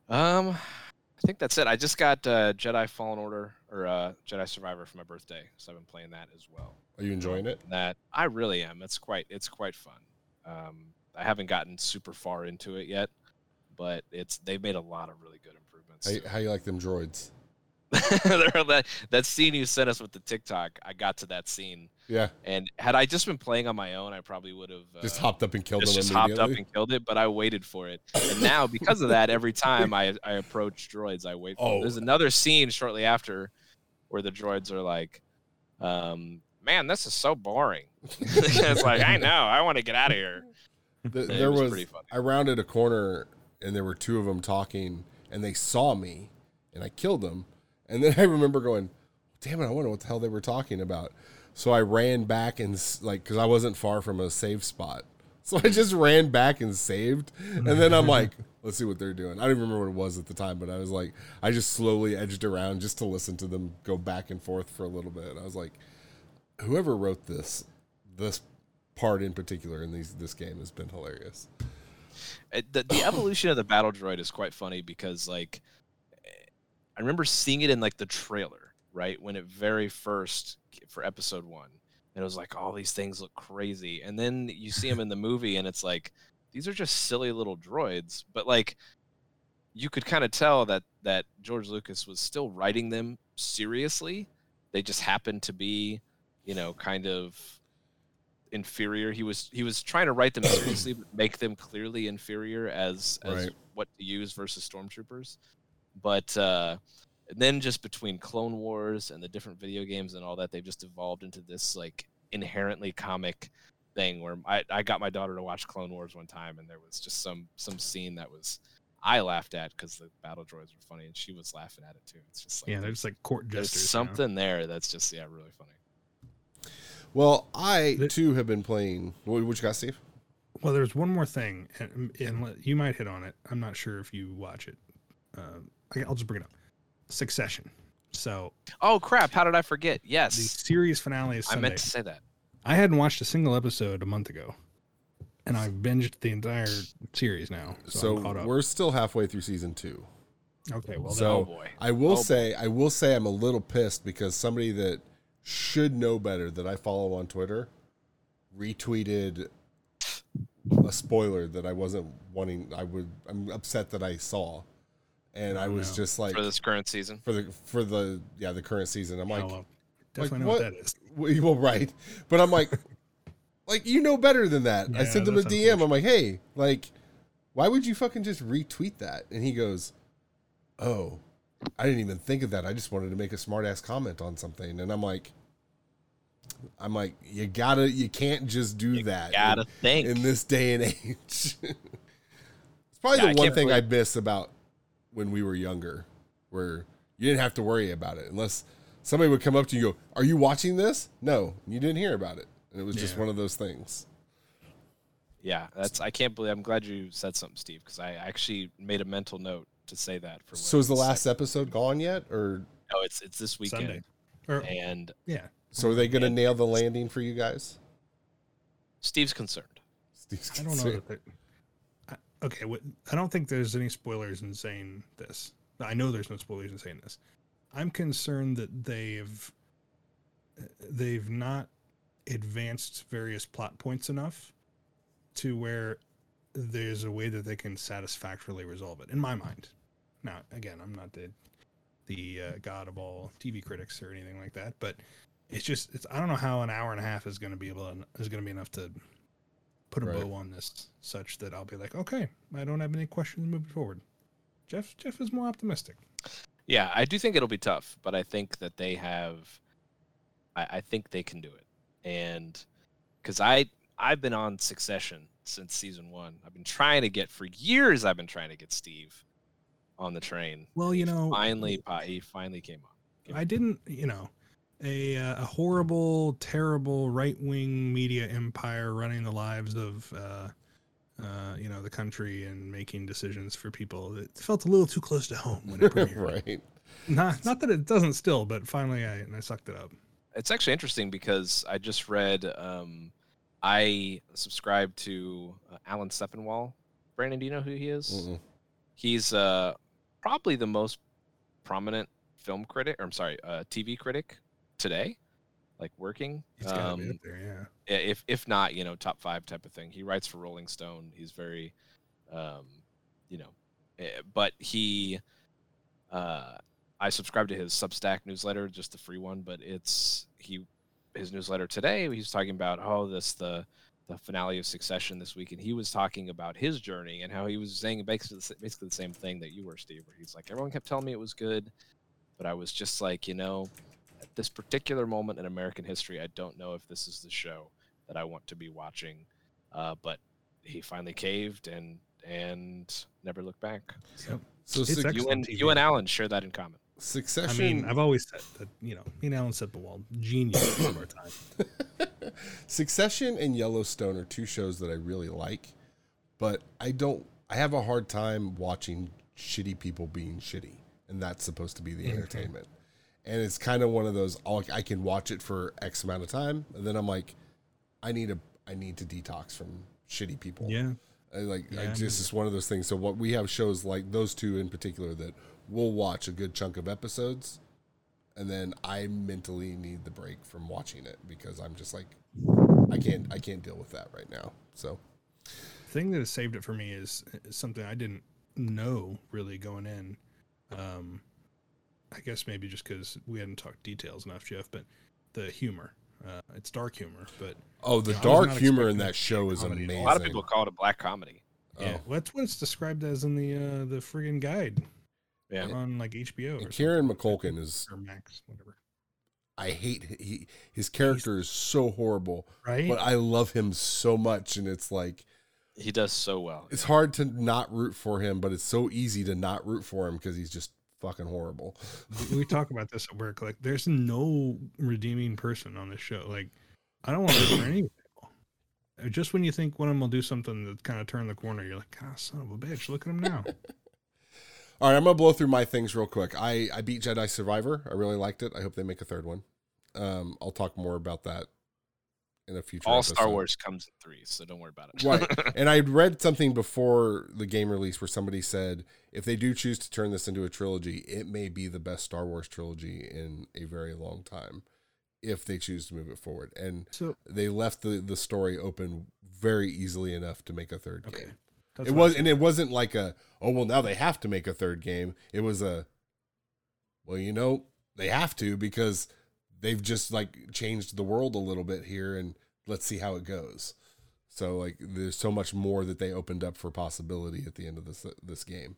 Um, I think that's it. I just got uh, Jedi Fallen Order or uh, Jedi Survivor for my birthday, so I've been playing that as well. Are you enjoying it? That I really am. It's quite it's quite fun. Um, I haven't gotten super far into it yet, but it's they've made a lot of really good improvements. How, how you like them droids? <laughs> That, that scene you sent us with the TikTok, I got to that scene, Yeah, and had I just been playing on my own, I probably would have uh, just hopped up and killed just, them just hopped up and killed it. But I waited for it, and now because of that, every time I <laughs> I approach droids, I wait. For Oh. it. There's another scene shortly after where the droids are like, um, "Man, this is so boring." <laughs> it's like I know, I want to get out of here. Th- It there was was, pretty funny. I rounded a corner and there were two of them talking and they saw me and I killed them. And then <laughs> I remember going, damn it, I wonder what the hell they were talking about. So I ran back and like, cause I wasn't far from a save spot. <laughs> So I just ran back and saved. And then I'm like, <laughs> let's see what they're doing. I don't even remember what it was at the time, but I was like, I just slowly edged around just to listen to them go back and forth for a little bit. I was like, whoever wrote this, this part in particular in these this game has been hilarious. Uh, the, the evolution of the battle droid is quite funny because like I remember seeing it in like the trailer, right? When it very first for episode 1. And it was like all these things look crazy. And then you see them in the movie and it's like these are just silly little droids, but like you could kind of tell that that George Lucas was still writing them seriously. They just happened to be, you know, kind of inferior. He was he was trying to write them seriously, but make them clearly inferior as as Right. what to use versus stormtroopers. But uh, then just between Clone Wars and the different video games and all that, they've just evolved into this like inherently comic thing where I, I got my daughter to watch Clone Wars one time and there was just some some scene that was I laughed at because the battle droids were funny and she was laughing at it too. It's just like Yeah, they're there's, just like court there's jesters. you know? something there that's just yeah really funny. Well, I too have been playing. What, what you got, Steve? Well, there's one more thing, and, and you might hit on it. I'm not sure if you watch it. Uh, okay, I'll just bring it up. Succession. So Oh crap! How did I forget? Yes. The series finale is Sunday. I meant to say that. I hadn't watched a single episode a month ago, and I've binged the entire series now. So, So, I'm up. we're still halfway through season two. okay. Well, so- oh boy. I will Oh, say, I will say, I'm a little pissed because somebody that should know better that I follow on Twitter retweeted a spoiler that I wasn't wanting. I would. I'm upset that I saw, and I was no. just like for this current season. for the for the yeah the current season. I'm then like, I'll, definitely what? know what that is. Well, well, right. But I'm like, <laughs> like you know better than that. I sent him a DM. I'm like, hey, like, why would you fucking just retweet that? And he goes, oh, I didn't even think of that. I just wanted to make a smart ass comment on something. And I'm like, I'm like, you gotta, you can't just do that. Gotta think. in this day and age. <laughs> it's probably Yeah, I the one can't thing I miss about when we were younger, where you didn't have to worry about it unless somebody would come up to you and go, Are you watching this? No, you didn't hear about it. And it was just one of those things. Yeah, that's. I can't believe. I'm glad you said something, Steve, because I actually made a mental note to say that. For So when is the last like- episode gone yet? Or No, it's it's this weekend, Sunday. Or, and yeah. so are they going to Yeah. nail the landing for you guys? Steve's concerned. Steve's I don't know. Okay, what, I don't think there's any spoilers in saying this. I know there's no spoilers in saying this. I'm concerned that they've they've not advanced various plot points enough to where there's a way that they can satisfactorily resolve it. In my mind. Now, again, I'm not the the uh, god of all TV critics or anything like that, but it's just it's I don't know how an hour and a half is going to be able to, is going to be enough to put a Right. bow on this, such that I'll be like, okay, I don't have any questions moving forward. Jeff Jeff is more optimistic. Yeah, I do think it'll be tough, but I think that they have. I, I think they can do it, and because I I've been on Succession since season one. I've been trying to get for years. I've been trying to get Steve on the train. Well, you know, Finally, he finally came on. I didn't, you know, a uh, a horrible, terrible right wing media empire running the lives of, uh, uh, you know, the country and making decisions for people. It felt a little too close to home when it premiered. <laughs> right. Not not that it doesn't still, but finally I I sucked it up. It's actually interesting because I just read. Um, I subscribe to uh, Alan Sepinwall. Brandon, do you know who he is? Mm-mm. He's uh, probably the most prominent film critic, or I'm sorry, uh, TV critic today, like working. He's got to be Um, up there, yeah. if if not, you know, top five type of thing. He writes for Rolling Stone. He's very, um, you know, eh, but he, uh, I subscribe to his Substack newsletter, just the free one. But it's he, his newsletter today. He's talking about oh this the the finale of Succession this week, and he was talking about his journey and how he was saying basically the, basically the same thing that you were, Steve. Where he's like everyone kept telling me it was good, but I was just like you know. At this particular moment in American history, I don't know if this is the show that I want to be watching. Uh, but he finally caved and and never looked back. So Yep. So It's you and Excellent you and Alan share that in common. Succession. I mean, I've always said that, you know, me and Alan Sepinwall, genius <coughs> of our time. <laughs> Succession and Yellowstone are two shows that I really like, but I don't. I have a hard time watching shitty people being shitty, and that's supposed to be the Mhm. entertainment. And it's kind of one of those. I'll, I can watch it for X amount of time, and then I'm like, I need a. I need to detox from shitty people. Yeah. I like Yeah, I I just it's one of those things. So what we have shows like those two in particular that we'll watch a good chunk of episodes, and then I mentally need the break from watching it because I'm just like I can't I can't deal with that right now. So the thing that has saved it for me is, is something I didn't know really going in. Um, I guess maybe just because we hadn't talked details enough, Jeff. But the humor, uh, it's dark humor, but oh, the Yeah, I was dark humor in that that show is comedy at all. amazing. A lot of people call it a black comedy. yeah, Oh. well, that's what it's described as in the uh, the friggin' guide Yeah. on like HBO And or Kieran something. McCulkin is or Max, whatever. I hate he his character is so horrible, Right? but I love him so much, and it's like He does so well. it's hard to not root for him, but it's so easy to not root for him because he's just fucking horrible. we- talk about this at work. Like, there's no redeeming person on this show. Like, I don't want to for any. Uh, Just when you think one of them will do something that kind of turn the corner, you're like, God, son of a bitch, look at him now. <laughs> All right, I'm gonna blow through my things real quick. I I beat Jedi Survivor. I really liked it. I hope they make a third one. Um, I'll talk more about that in a future. All Star. Wars comes in threes, so don't worry about it. Right. <laughs> And I read something before the game release where somebody said if they do choose to turn this into a trilogy, it may be the best Star Wars trilogy in a very long time if they choose to move it forward. And So, they left the the story open very easily enough to make a third okay. game. That's it was and it wasn't like a oh well now they have to make a third game. It was a well, you know, they have to because they've just like changed the world a little bit here and let's see how it goes. So like there's so much more that they opened up for possibility at the end of this this game.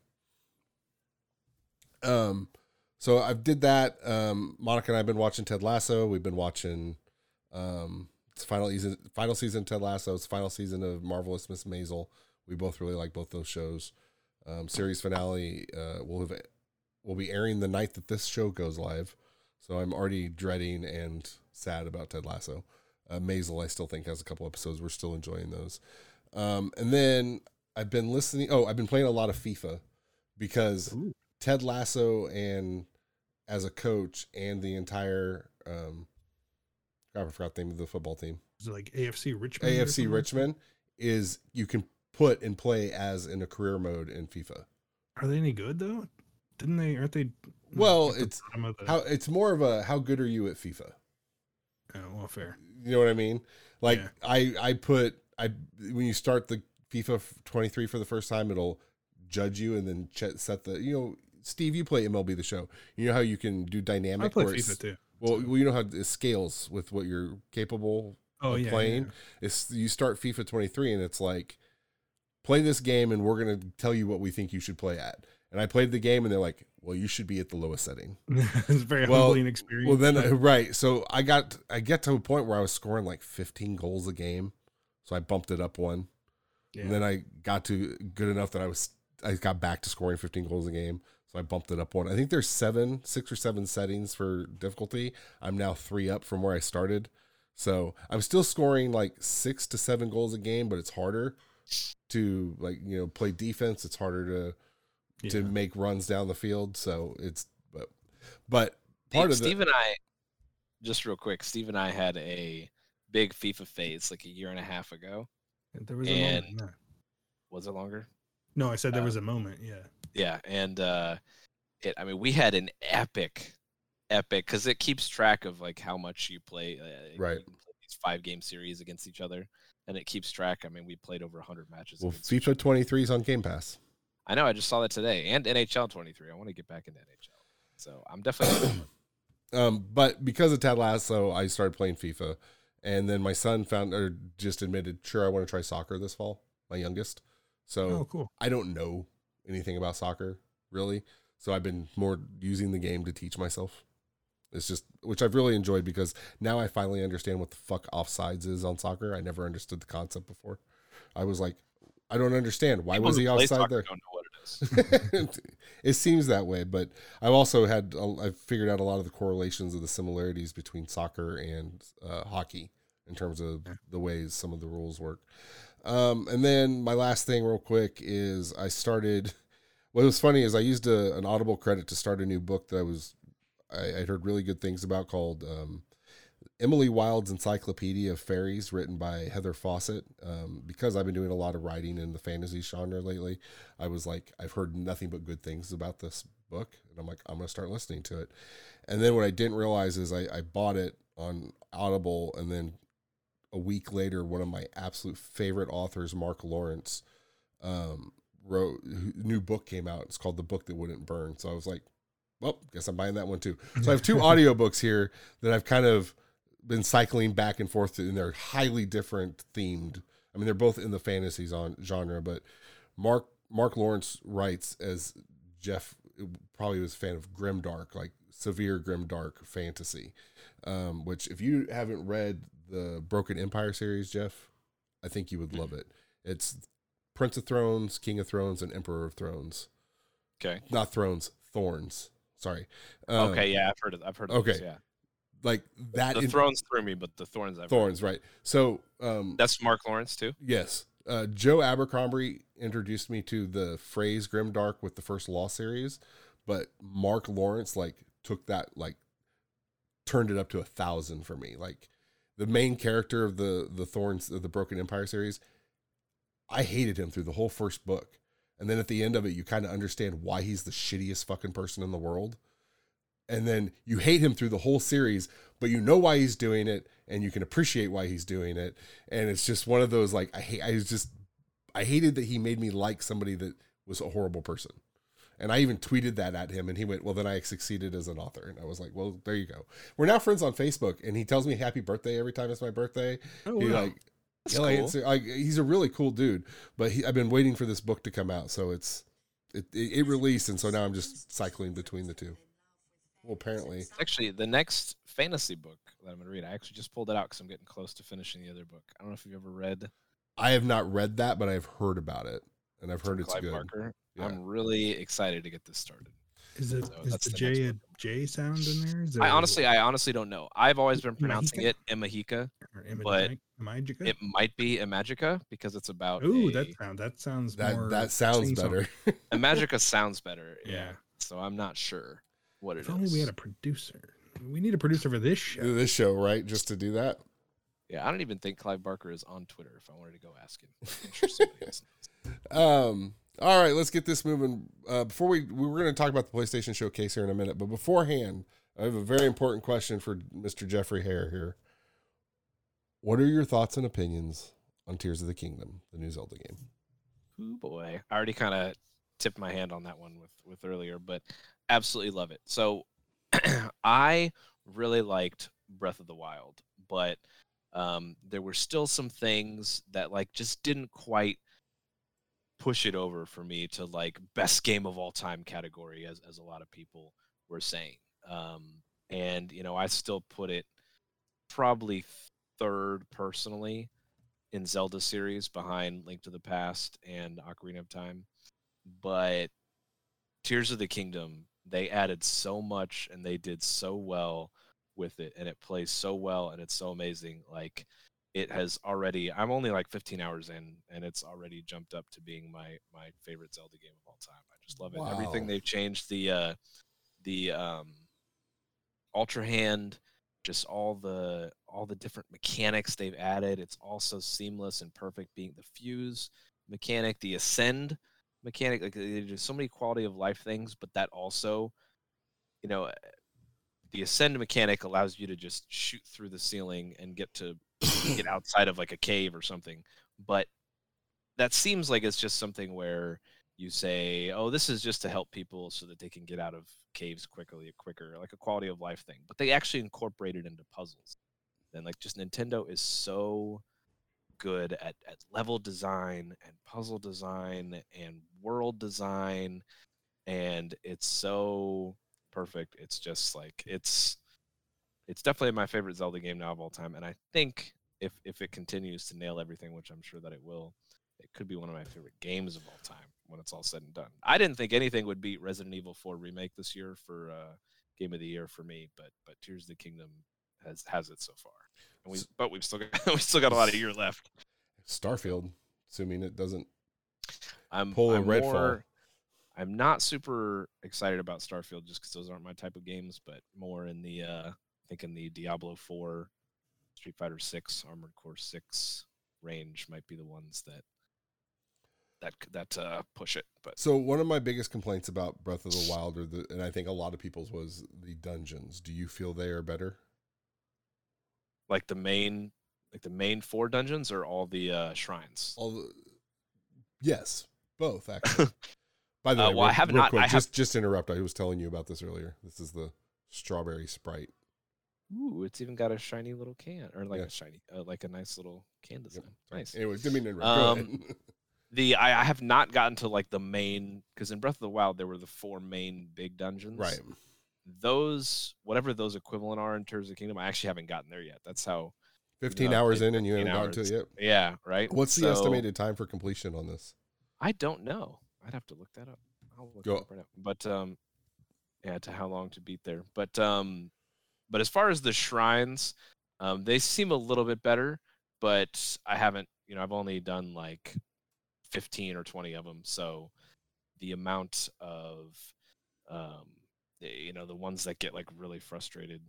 Um so I've did that. Um Monica and I have been watching Ted Lasso. We've been watching um it's final season final season of Ted Lasso, it's final season of Marvelous Miss Maisel. We both really like both those shows. Um, series finale uh, will have will be airing the night that this show goes live, so I'm already dreading and sad about Ted Lasso. Uh, Maisel, I still think has a couple episodes. We're still enjoying those. Um, and then I've been listening. Oh, I've been playing a lot of FIFA because Ooh. Ted Lasso and as a coach and the entire um, I forgot the name of the football team. Is it like AFC Richmond? AFC? Richmond is you can put and play as in a career mode in FIFA. Are they any good though? Didn't they? Aren't they? Well, the it's bottom the- How it's more of a how good are you at FIFA? Oh, well, fair. You know what I mean? Like Yeah. I I put I when you start the FIFA 23 for the first time, it'll judge you and then ch- set the you know Steve, you play MLB the show. You know how you can do dynamic. I play FIFA too. Well, well, you know how it scales with what you're capable Oh of yeah, playing. It's you start FIFA 23 and it's like play this game and we're gonna tell you what we think you should play at. And I played the game and they're like, well, you should be at the lowest setting. <laughs> it's a very Well- humbling experience. Well, then <laughs> uh, right, so I got I get to a point where I was scoring like 15 goals a game, so I bumped it up one. yeah. And then I got to good enough that I was I got back to scoring 15 goals a game. So I bumped it up one. I think there's seven, six or seven settings for difficulty. I'm now three up from where I started. So I'm still scoring like six to seven goals a game, but it's harder to like, you know, play defense. It's harder to to make runs down the field. So it's but but part of Steve and I, just real quick, Steve and I had a big FIFA phase like a year and a half ago. there was a moment. yeah. Was it longer? No, I said there uh, was a moment. Yeah. Yeah, and uh, it. I mean, we had an epic, epic because it keeps track of like how much you play. Uh, Right. You play these five game series against each other, and it keeps track. I mean, we played over hundred matches. well each FIFA 23 is on Game Pass. I know. I just saw that today, and NHL 23. I want to get back into NHL, so I'm definitely. <clears throat> Um, but because of Ted Lasso, I started playing FIFA, and then my son found or just admitted, sure, I want to try soccer this fall. My youngest, so Oh, cool. I don't know anything about soccer really, so I've been more using the game to teach myself. It's just which I've really enjoyed because now I finally understand what the fuck offsides is on soccer. I never understood the concept before. I was like, I don't understand why People was he play offside there. Don't know what <laughs> it seems that way, but I've also had I've figured out a lot of the correlations of the similarities between soccer and uh, hockey in terms of the ways some of the rules work. Um, and then my last thing, real quick, is I started. What was funny is I used a, an Audible credit to start a new book that I was I, I'd heard really good things about called um, Emily Wilde's Encyclopedia of Fairies, written by Heather Fawcett. Um, because I've been doing a lot of writing in the fantasy genre lately, I was like, I've heard nothing but good things about this book, and I'm like, I'm gonna start listening to it. And then what I didn't realize is I, I bought it on Audible, and then a week later, one of my absolute favorite authors, Mark Lawrence, um, wrote new book came out. It's called The Book That Wouldn't Burn. So I was like, well, guess I'm buying that one too. So I have two <laughs> audiobooks here that I've kind of been cycling back and forth, and they're highly different themed. I mean, they're both in the fantasy zon- genre, but Mark Mark Lawrence writes as Jeff probably was a fan of grimdark, like severe grimdark fantasy. Um, which, if you haven't read the Broken Empire series, Jeff, I think you would love it. It's Prince of Thrones, King of Thrones, and Emperor of Thrones. Okay. Not Thrones, Thorns. Sorry. Um, okay. Yeah, I've heard of. I've heard of okay. This, yeah. Like that. The in- thrones threw me, but the thorns. I've heard. Thorns, right? So, um, That's Mark Lawrence too. Yes. Uh, Joe Abercrombie introduced me to the phrase grimdark with the first Law series, but Mark Lawrence like took that like turned it up to a thousand for me. Like the main character of the the Thorns of the Broken Empire series, I hated him through the whole first book, and then at the end of it, you kind of understand why he's the shittiest fucking person in the world, and then you hate him through the whole series, but you know why he's doing it, and you can appreciate why he's doing it, and it's just one of those like I hate. I just I hated that he made me like somebody that was a horrible person. And I even tweeted that at him, and he went, "Well, then I succeeded as an author." And I was like, "Well, there you go." We're now friends on Facebook, and he tells me happy birthday every time it's my birthday. Oh, He wow. like, That's cool. answer- like, he's a really cool dude. But he, I've been waiting for this book to come out, so it's it, it, it released, and so now I'm just cycling between the two. Well, apparently, Actually, the next fantasy book that I'm going to read, I actually just pulled it out because I'm getting close to finishing the other book. I don't know if you've ever read I have not read that, but I've heard about it, and I've heard it's Clive good. Barker. Yeah. I'm really excited to get this started. Is it So is the the J next a one. J sound in there? Is I there- honestly, I honestly don't know. I've always been pronouncing Imahika? it Imahika. or but Imajica? It might be Imajica because it's about. Ooh, a, that sound that sounds That more that sounds better. <laughs> Imajica sounds better. Yeah. Yeah. So I'm not sure what it If is. only we had a producer. We need a producer for this show. this show, right? Just to do that. Yeah, I don't even think Clive Barker is on Twitter. If I wanted to go ask him, sure somebody else knows. Um, all right, let's get this moving. Uh, before we we were going to talk about the PlayStation Showcase here in a minute, but beforehand, I have a very important question for Mr. Jeffrey Herr here. What are your thoughts and opinions on Tears of the Kingdom, the new Zelda game? Oh boy, I already kind of tipped my hand on that one with with earlier, but absolutely love it. So <clears throat> I really liked Breath of the Wild, but um, there were still some things that like just didn't quite push it over for me to like best game of all time category as as a lot of people were saying. Um, and you know, I still put it probably third personally in Zelda series behind Link to the Past and Ocarina of Time. But Tears of the Kingdom, they added so much and they did so well with it and it plays so well and it's so amazing. Like it has already I'm only like 15 hours in and it's already jumped up to being my my favorite Zelda game of all time. I just love it. Wow. Everything they've changed the uh the um ultra hand just all the all the different mechanics they've added it's also seamless and perfect being the fuse mechanic the ascend mechanic like there's so many quality of life things but that also you know the ascend mechanic allows you to just shoot through the ceiling and get to <coughs> get outside of like a cave or something. But that seems like it's just something where you say, "Oh, this is just to help people so that they can get out of caves quickly, quicker, like a quality of life thing." But they actually incorporate it into puzzles. And like just Nintendo is so good at, at level design and puzzle design and world design and it's so perfect. It's just like it's it's definitely my favorite Zelda game now of all time, and I think if if it continues to nail everything, which I'm sure that it will, it could be one of my favorite games of all time when it's all said and done. I didn't think anything would beat Resident Evil 4 remake this year for uh, game of the year for me, but but Tears of the Kingdom has has it so far, and we but we've still got <laughs> we still got a lot of year left. Starfield, assuming it doesn't I'm, pull a I'm Redfall. More, I'm not super excited about Starfield just because those aren't my type of games, but more in the uh, I think in the Diablo 4, Street Fighter 6, Armored Core 6 range might be the ones that that that uh, push it. But so one of my biggest complaints about Breath of the Wild, or the, and I think a lot of people's was the dungeons. Do you feel they are better? Like the main, like the main four dungeons, or all the uh, shrines? All the, yes, both <laughs> actually. By the uh, way, well, real, I have not. Quick, I just have... just interrupt. I was telling you about this earlier. This is the strawberry sprite. Ooh, it's even got a shiny little can, or like yeah. a shiny, uh, like a nice little can design. Yep. Nice. Anyways, didn't mean to um, <laughs> the I, I have not gotten to like the main because in Breath of the Wild there were the four main big dungeons. Right. Those whatever those equivalent are in terms of Kingdom, I actually haven't gotten there yet. That's how. 15 hours in and you haven't gotten to it yet. Yeah, right. What's the estimated time for completion on this? I don't know. I'd have to look that up. I'll look Go. up right now. But um, yeah, to how long to beat there. But um, but as far as the shrines, um, they seem a little bit better. But I haven't, you know, I've only done like fifteen or twenty of them. So the amount of, um, you know, the ones that get like really frustrated.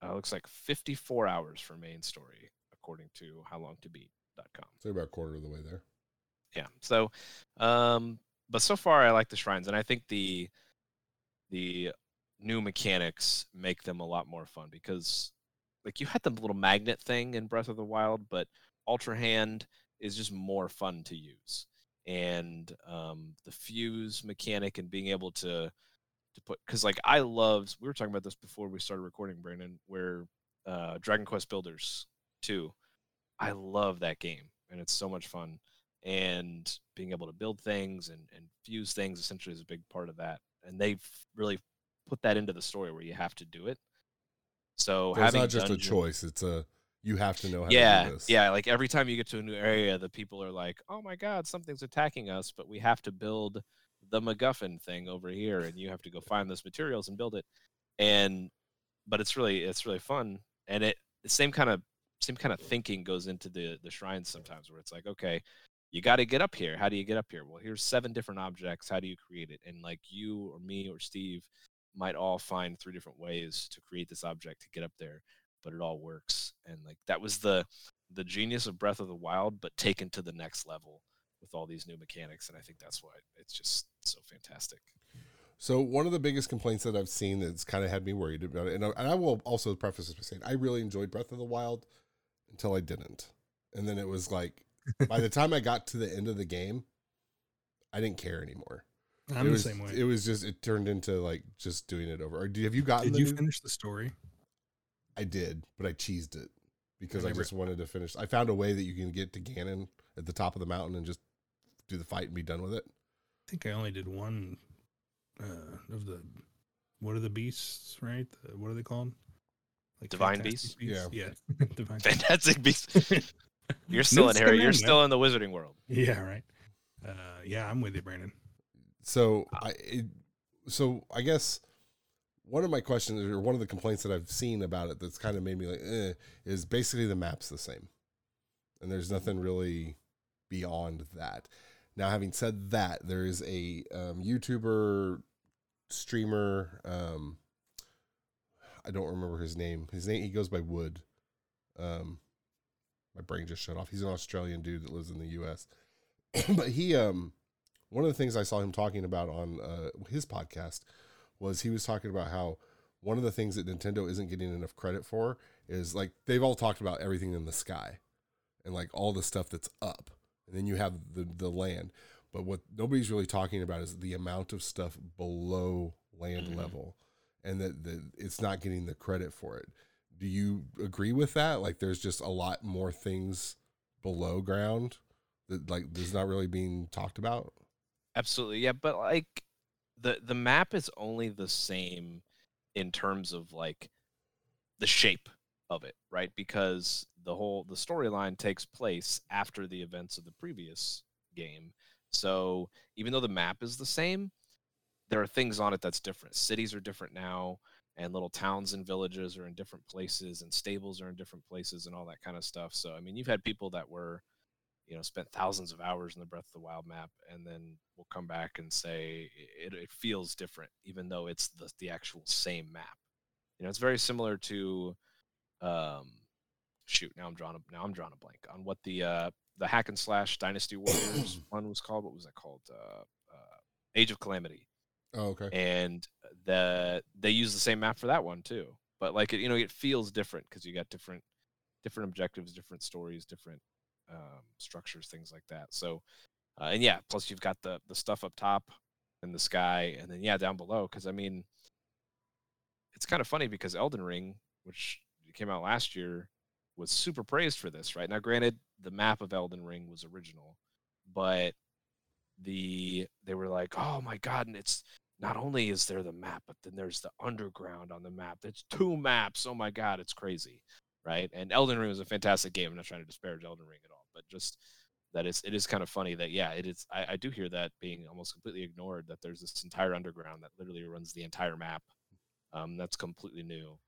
Uh, looks like 54 hours for main story, according to howlongtobeat.com. So about a quarter of the way there yeah. So, um, but so far I like the shrines, and I think the the new mechanics make them a lot more fun because, like, you had the little magnet thing in Breath of the Wild, but Ultra Hand is just more fun to use, and um, the fuse mechanic and being able to to put because like I loved we were talking about this before we started recording, Brandon, where uh, Dragon Quest Builders two, I love that game and it's so much fun and being able to build things and, and fuse things essentially is a big part of that. And they've really put that into the story where you have to do it. So, so it's not just dungeon, a choice; it's a you have to know how yeah, to do this. Yeah, like every time you get to a new area, the people are like, "Oh my god, something's attacking us," but we have to build the MacGuffin thing over here, and you have to go find those materials and build it. And but it's really it's really fun, and it the same kind of same kind of thinking goes into the the shrines sometimes, where it's like, okay, you got to get up here. How do you get up here? Well, here's seven different objects. How do you create it? And like you or me or Steve might all find three different ways to create this object to get up there, but it all works. And like that was the the genius of Breath of the Wild, but taken to the next level with all these new mechanics. And I think that's why it's just so fantastic. So one of the biggest complaints that I've seen that's kind of had me worried about it, and I, and I will also preface this by saying I really enjoyed Breath of the Wild until I didn't, and then it was like by the time I got to the end of the game, I didn't care anymore. I'm it the was, same way. It was just it turned into like just doing it over. Or do, have you gotten? Did the you new- finish the story? I did, but I cheesed it because I, I just wanted to finish. I found a way that you can get to Ganon at the top of the mountain and just do the fight and be done with it. I think I only did one uh, of the. What are the beasts? Right? The, what are they called? Like Divine fantastic beasts? Yeah, <laughs> divine. Fantastic beast. <laughs> You're still in Harry. You're Scamander. still in the wizarding world. Yeah, right. Uh, yeah, I'm with you, Brandon. So I, it, so I guess one of my questions or one of the complaints that I've seen about it that's kind of made me like, eh, is basically the map's the same, and there's nothing really beyond that. Now, having said that, there is a um, YouTuber streamer. Um, I don't remember his name. His name he goes by Wood. Um, my brain just shut off. He's an Australian dude that lives in the U.S. <clears throat> but he um one of the things I saw him talking about on uh, his podcast was he was talking about how one of the things that Nintendo isn't getting enough credit for is like they've all talked about everything in the sky and like all the stuff that's up, and then you have the the land. But what nobody's really talking about is the amount of stuff below land Mhm. level, and that, that it's not getting the credit for it. Do you agree with that? Like, there's just a lot more things below ground that like is not really being talked about. Absolutely, yeah. But like the the map is only the same in terms of like the shape of it, right? Because the whole the storyline takes place after the events of the previous game. So even though the map is the same, there are things on it that's different. Cities are different now, and little towns and villages are in different places, and stables are in different places, and all that kind of stuff. So I mean, you've had people that were you know spent thousands of hours in the breath of the wild map and then we'll come back and say it, it feels different even though it's the, the actual same map you know it's very similar to um shoot now i'm drawing a now i'm drawing a blank on what the uh the hack and slash dynasty warriors <coughs> one was called. What was that called? Uh, uh age of calamity. Oh, okay. and the they use the same map for that one too. But like it, you know it feels different because you got different different objectives different stories different um, structures things like that. So uh, and yeah plus you've got the the stuff up top in the sky and then yeah down below because i mean it's kind of funny because elden ring which came out last year was super praised for this right now granted the map of elden ring was original but the they were like oh my god and it's not only is there the map, but then there's the underground on the map. There's two maps. Oh my god, it's crazy, right? And Elden Ring was a fantastic game. I'm not trying to disparage Elden Ring at all, but just that is it is kind of funny that yeah, it is. I, I do hear that being almost completely ignored. That there's this entire underground that literally runs the entire map. Um, that's completely new,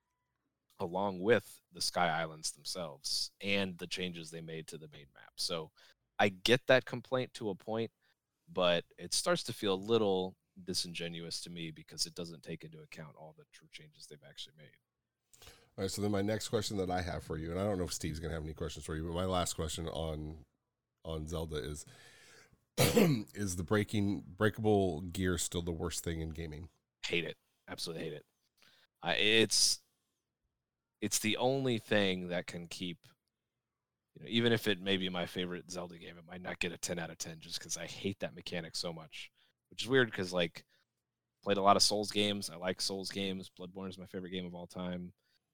along with the Sky Islands themselves and the changes they made to the main map. So I get that complaint to a point, but it starts to feel a little disingenuous to me because it doesn't take into account all the true changes they've actually made. All right, so then my next question that I have for you, and I don't know if Steve's gonna have any questions for you, but my last question on on Zelda is <clears throat> is the breaking breakable gear still the worst thing in gaming? Hate it. Absolutely hate it. I, it's it's the only thing that can keep you know, even if it may be my favorite Zelda game, it might not get a 10 out of 10 just because I hate that mechanic so much. Which is weird because like played a lot of Souls games. I like Souls games. Bloodborne is my favorite game of all time.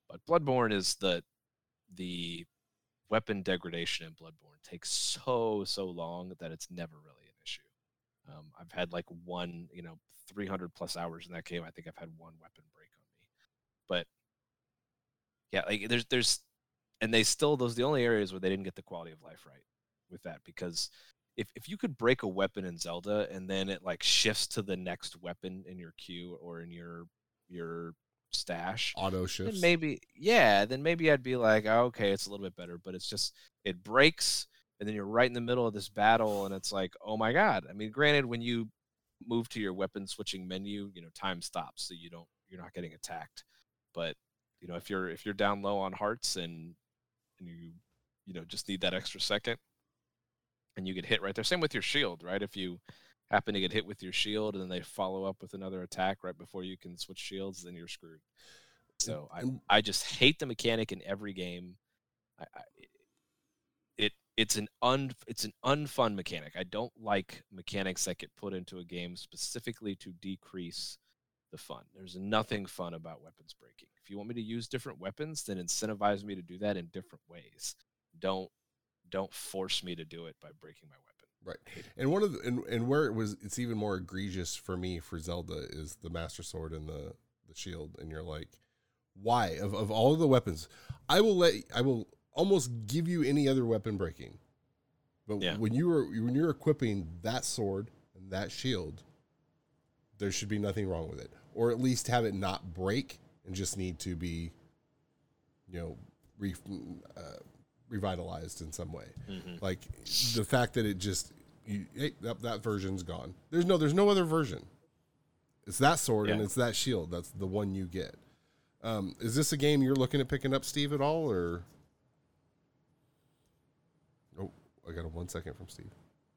But Bloodborne is the the weapon degradation in Bloodborne takes so so long that it's never really an issue. Um, I've had like one, you know, 300 plus hours in that game. I think I've had one weapon break on me. But yeah, like there's there's and they still those are the only areas where they didn't get the quality of life right with that because if if you could break a weapon in Zelda and then it like shifts to the next weapon in your queue or in your your stash, Auto then shifts. maybe yeah, then maybe I'd be like, oh, okay, it's a little bit better, but it's just it breaks and then you're right in the middle of this battle and it's like, oh my god. I mean, granted when you move to your weapon switching menu, you know, time stops so you don't you're not getting attacked. But, you know, if you're if you're down low on hearts and and you you know, just need that extra second and you get hit right there. Same with your shield, right? If you happen to get hit with your shield and then they follow up with another attack right before you can switch shields, then you're screwed. So I, I just hate the mechanic in every game. I, I, it it's an un it's an unfun mechanic. I don't like mechanics that get put into a game specifically to decrease the fun. There's nothing fun about weapons breaking. If you want me to use different weapons, then incentivize me to do that in different ways. Don't don't force me to do it by breaking my weapon. Right. And one of the, and, and where it was it's even more egregious for me for Zelda is the Master Sword and the the shield and you're like why of, of all of the weapons I will let I will almost give you any other weapon breaking. But Yeah. when you were when you're equipping that sword and that shield there should be nothing wrong with it. Or at least have it not break and just need to be you know re, uh, revitalized in some way. Mhm. like the fact that it just you, hey, that, that version's gone. There's no there's no other version. It's that sword and it's that shield. That's the one you get. Um, is this a game you're looking at picking up steve at all or? Oh i got a one second from steve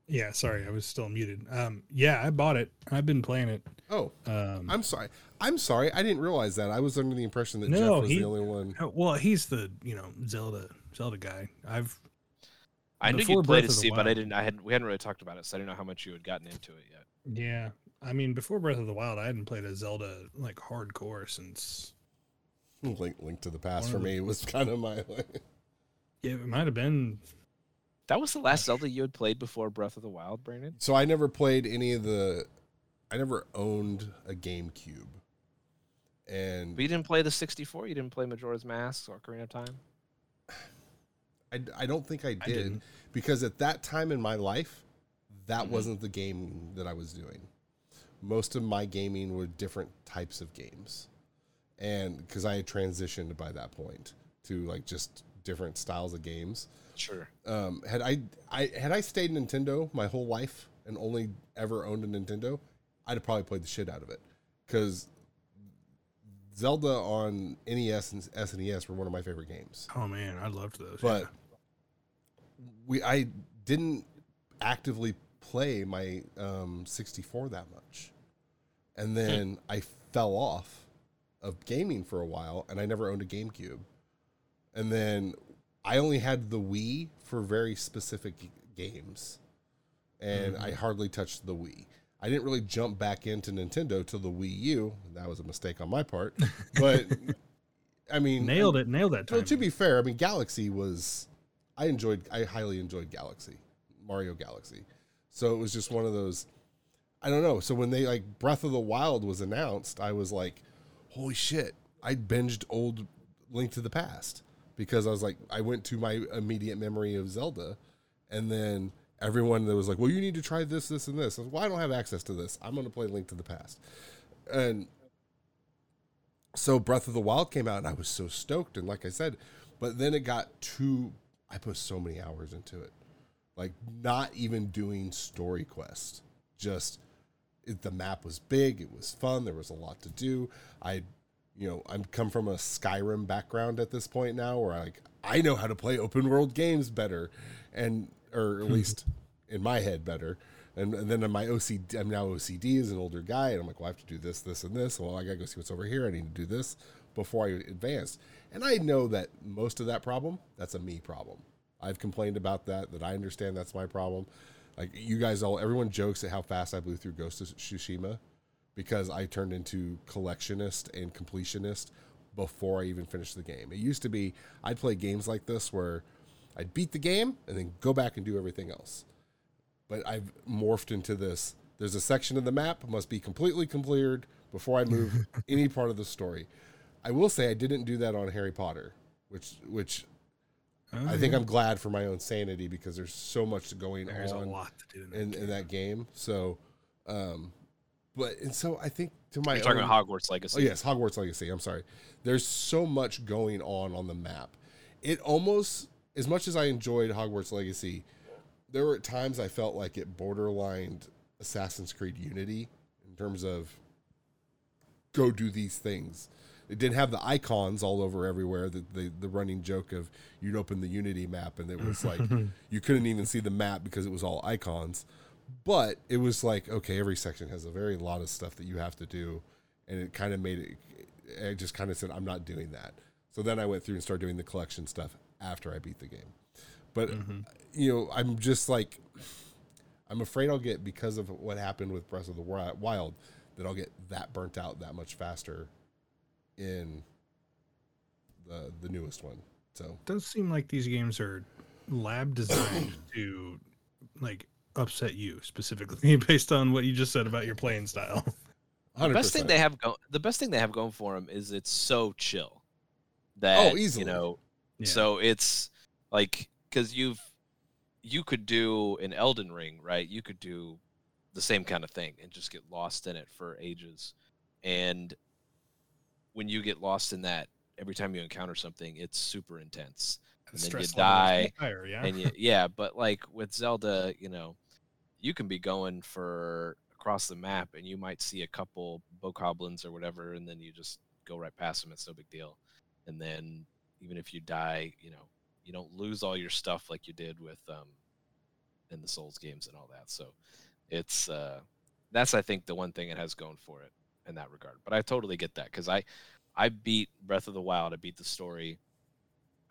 Yeah, sorry, I was still muted. Um, yeah, I bought it. I've been playing it. oh Um, i'm sorry i'm sorry i didn't realize that i was under the impression that No, jeff was he- the only one. well, he's the you know Zelda Zelda guy. I've I knew you played Breath it, of Steve, but I didn't. I hadn't. We hadn't really talked about it, so I didn't know how much you had gotten into it yet. yeah. I mean, before Breath of the Wild, I hadn't played a Zelda like hardcore since. link link to the past for of the- me was <laughs> kind of my Yeah, it might have been. That was the last Zelda you had played before Breath of the Wild, Brandon. So I never played any of the. I never owned a GameCube, and But you didn't play the 64. You didn't play Majora's Mask or Ocarina of Time. <sighs> I, I don't think I I did didn't. because at that time in my life, that Mhm. wasn't the game that I was doing. Most of my gaming were different types of games, and because I had transitioned by that point to like just different styles of games. Sure. um, had I, I had I stayed Nintendo my whole life and only ever owned a Nintendo, I'd have probably played the shit out of it because Zelda on NES and SNES were one of my favorite games. Oh man, I loved those. But yeah. we I didn't actively play my um, 64 that much, and then I fell off of gaming for a while, and I never owned a GameCube, and then I only had the Wii for very specific games, and I mm-hmm. hardly touched the Wii. I didn't really jump back into Nintendo till the Wii U. That was a mistake on my part, but <laughs> I mean, nailed it. Nailed that time. well, to be fair, I mean, Galaxy was. I enjoyed. I highly enjoyed Galaxy, Mario Galaxy. So it was just one of those. I don't know. So when they like Breath of the Wild was announced, I was like, "Holy shit!" I binged old Link to the Past because I was like, I went to my immediate memory of Zelda, and then everyone that was like, "Well, you need to try this, this, and this." I was, well, I don't have access to this. I'm going to play Link to the Past, and so Breath of the Wild came out and I was so stoked and like I said, but then it got too I put so many hours into it. Like not even doing story quests, Just the map was big, it was fun, there was a lot to do. I you know, I'm come from a Skyrim background at this point now where I like I know how to play open world games better and or at hmm. least in my head better. And, and then my OCD, I'm now OCD as an older guy, and I'm like, well, I have to do this, this, and this. Well, I gotta go see what's over here. I need to do this before I advance. And I know that most of that problem, that's a me problem. I've complained about that. That I understand that's my problem. Like you guys all, everyone jokes at how fast I blew through Ghost of Tsushima because I turned into collectionist and completionist before I even finished the game. It used to be I'd play games like this where I'd beat the game and then go back and do everything else. But I've morphed into this. There's a section of the map must be completely cleared before I move <laughs> any part of the story. I will say I didn't do that on Harry Potter, which which Oh, I think yeah. I'm glad for my own sanity because there's so much going There's a on lot to do. In that in, game. in that game. So, um, but and so I think to my You're talking own- about Hogwarts Legacy. Oh yes, Hogwarts Legacy. I'm sorry. There's so much going on on the map. It almost, as much as I enjoyed Hogwarts Legacy, there were times I felt like it borderlined Assassin's Creed Unity in terms of go do these things. It didn't have the icons all over everywhere. The, the the running joke of you'd open the Unity map and it was like <laughs> you couldn't even see the map because it was all icons. But it was like okay, every section has a very lot of stuff that you have to do, and it kind of made it. I just kind of said I'm not doing that. So then I went through and started doing the collection stuff after I beat the game. But Mhm. you know, I'm just like, I'm afraid I'll get because of what happened with Breath of the Wild that I'll get that burnt out that much faster in the the newest one. So it does seem like these games are lab designed <coughs> to like upset you specifically <laughs> based on what you just said about your playing style. The 100%. best thing they have go- the best thing they have going for them is it's so chill that Oh, easily. you know Yeah. so it's like because you've you could do an Elden Ring, right? You could do the same kind of thing and just get lost in it for ages. And when you get lost in that, every time you encounter something, it's super intense. And then you die, higher, yeah. And you, <laughs> yeah, but like with Zelda, you know, you can be going for across the map and you might see a couple bokoblins or whatever, and then you just go right past them. It's no big deal. And then even if you die, you know, you don't lose all your stuff like you did with um in the Souls games and all that. So it's uh that's I think the one thing it has going for it in that regard. But I totally get that because I I beat Breath of the Wild. I beat the story.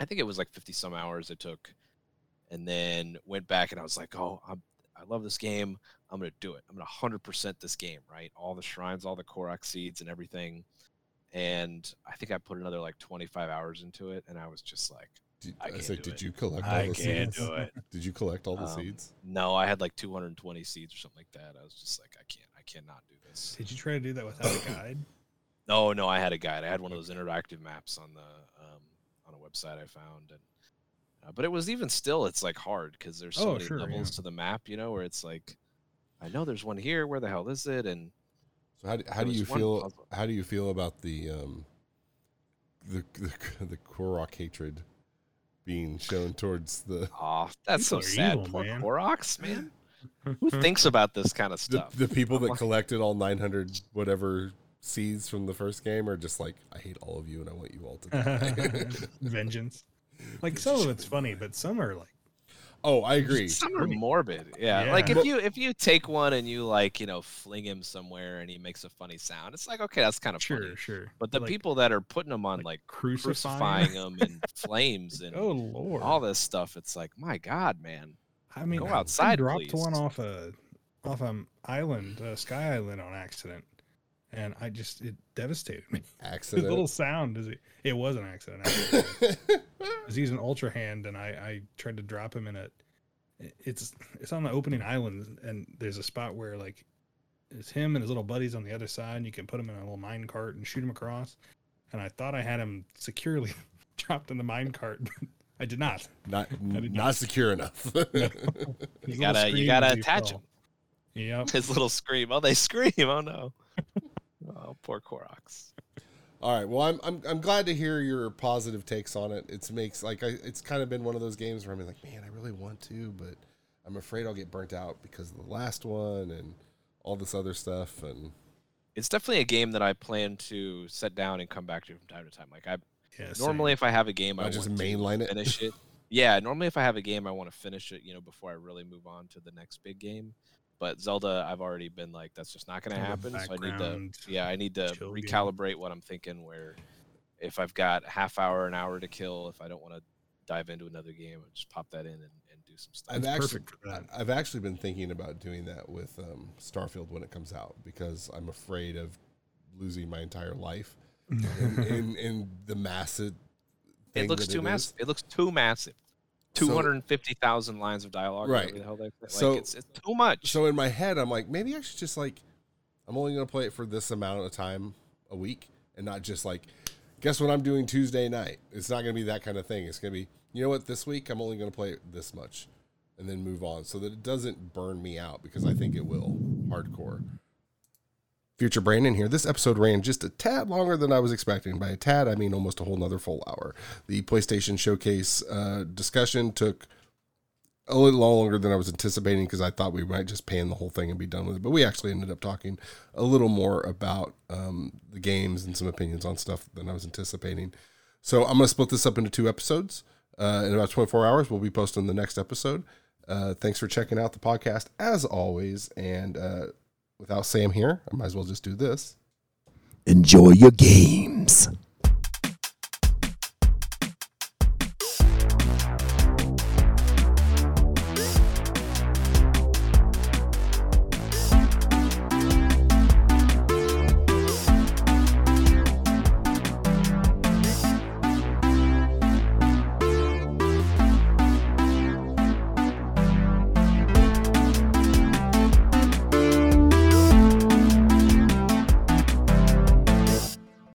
I think it was like 50 some hours it took, and then went back and I was like, oh, I'm, I love this game. I'm gonna do it. I'm gonna 100% this game, right? All the shrines, all the Korok seeds, and everything. And I think I put another like 25 hours into it, and I was just like, did, I I, can't said, do did it. you collect all I the can't seeds? do it. <laughs> Did you collect all the Um, seeds? No, I had like 220 seeds or something like that. I was just like, I can't, I cannot do this. Did you try to do that without a <coughs> guide? No, no, I had a guide. I had one of those interactive maps on the um, on a website I found, and uh, but it was even still, it's like hard because there's so Oh, many sure, levels yeah. to the map, you know, where it's like, I know there's one here. Where the hell is it? And So how do, how do you feel? puzzle. How do you feel about the um, the the, the Korok hatred being shown towards the oh, that's so sad. evil, Poor man. Koroks, man. <laughs> Who thinks about this kind of stuff? the people that collected all 900 whatever seeds from the first game are just like I hate all of you and I want you all to die. <laughs> Vengeance. Like some of it's funny, but some are like oh, I agree. Some are morbid, yeah. Like if you if you take one and you like you know fling him somewhere and he makes a funny sound, it's like okay, that's kind of sure, funny. sure. But the like, people that are putting them on like like crucifying. crucifying <laughs> them in flames and oh lord. all this stuff, it's like my God, man. I mean, Go I- I outside, dropped please. one off a off an island, uh, Sky Island, on accident, and I just it devastated me. <laughs> His Accident. little sound is it? It was an accident. actually. 'Cause <laughs> he's an Ultrahand, and I I tried to drop him in a. It's it's on the opening island, and there's a spot where like it's him and his little buddies on the other side. And you can put him in a little mine cart and shoot him across. And I thought I had him securely <laughs> dropped in the mine cart. I did not. not did not secure enough. His You gotta you gotta attach fell. him. Yep. His little scream. Oh, they scream. Oh no. Oh, poor Koroks. All right. Well, I'm, I'm I'm glad to hear your positive takes on it. It makes like I, it's kind of been one of those games where I'm like, man, I really want to, but I'm afraid I'll get burnt out because of the last one and all this other stuff. And It's definitely a game that I plan to set down and come back to from time to time. Like I Yeah, normally if I have a game, I Not just want to mainline it? finish it. <laughs> Yeah, normally if I have a game, I want to finish it, you know, before I really move on to the next big game. But Zelda, I've already been like, that's just not going to Kind of a happen. So I need to, yeah, I need to chill game. recalibrate what I'm thinking. Where if I've got half hour, an hour to kill, if I don't want to dive into another game, I just pop that in and, and do some stuff. I've actually perfect for that. I've actually been thinking about doing that with um, Starfield when it comes out because I'm afraid of losing my entire life <laughs> in, in, in the massive. thing it looks that too is. massive. It looks too massive. So- Two hundred and fifty thousand lines of dialogue. Right. the Like, So- it's, it's too much. So in my head, I'm like, maybe I should just like, I'm only going to play it for this amount of time a week and not just like, guess what I'm doing Tuesday night. It's not going to be that kind of thing. It's going to be, you know what, this week I'm only going to play it this much and then move on so that it doesn't burn me out because I think it will hardcore. Future Brandon here. This episode ran just a tad longer than I was expecting. By a tad, I mean almost a whole nother full hour. The PlayStation Showcase uh, discussion took a little longer than I was anticipating because I thought we might just pan the whole thing and be done with it. But we actually ended up talking a little more about um, the games and some opinions on stuff than I was anticipating. So I'm going to split this up into two episodes. Uh, in about 24 hours, we'll be posting the next episode. Uh, thanks for checking out the podcast as always. And uh, without Sam here, I might as well just do this. Enjoy your games.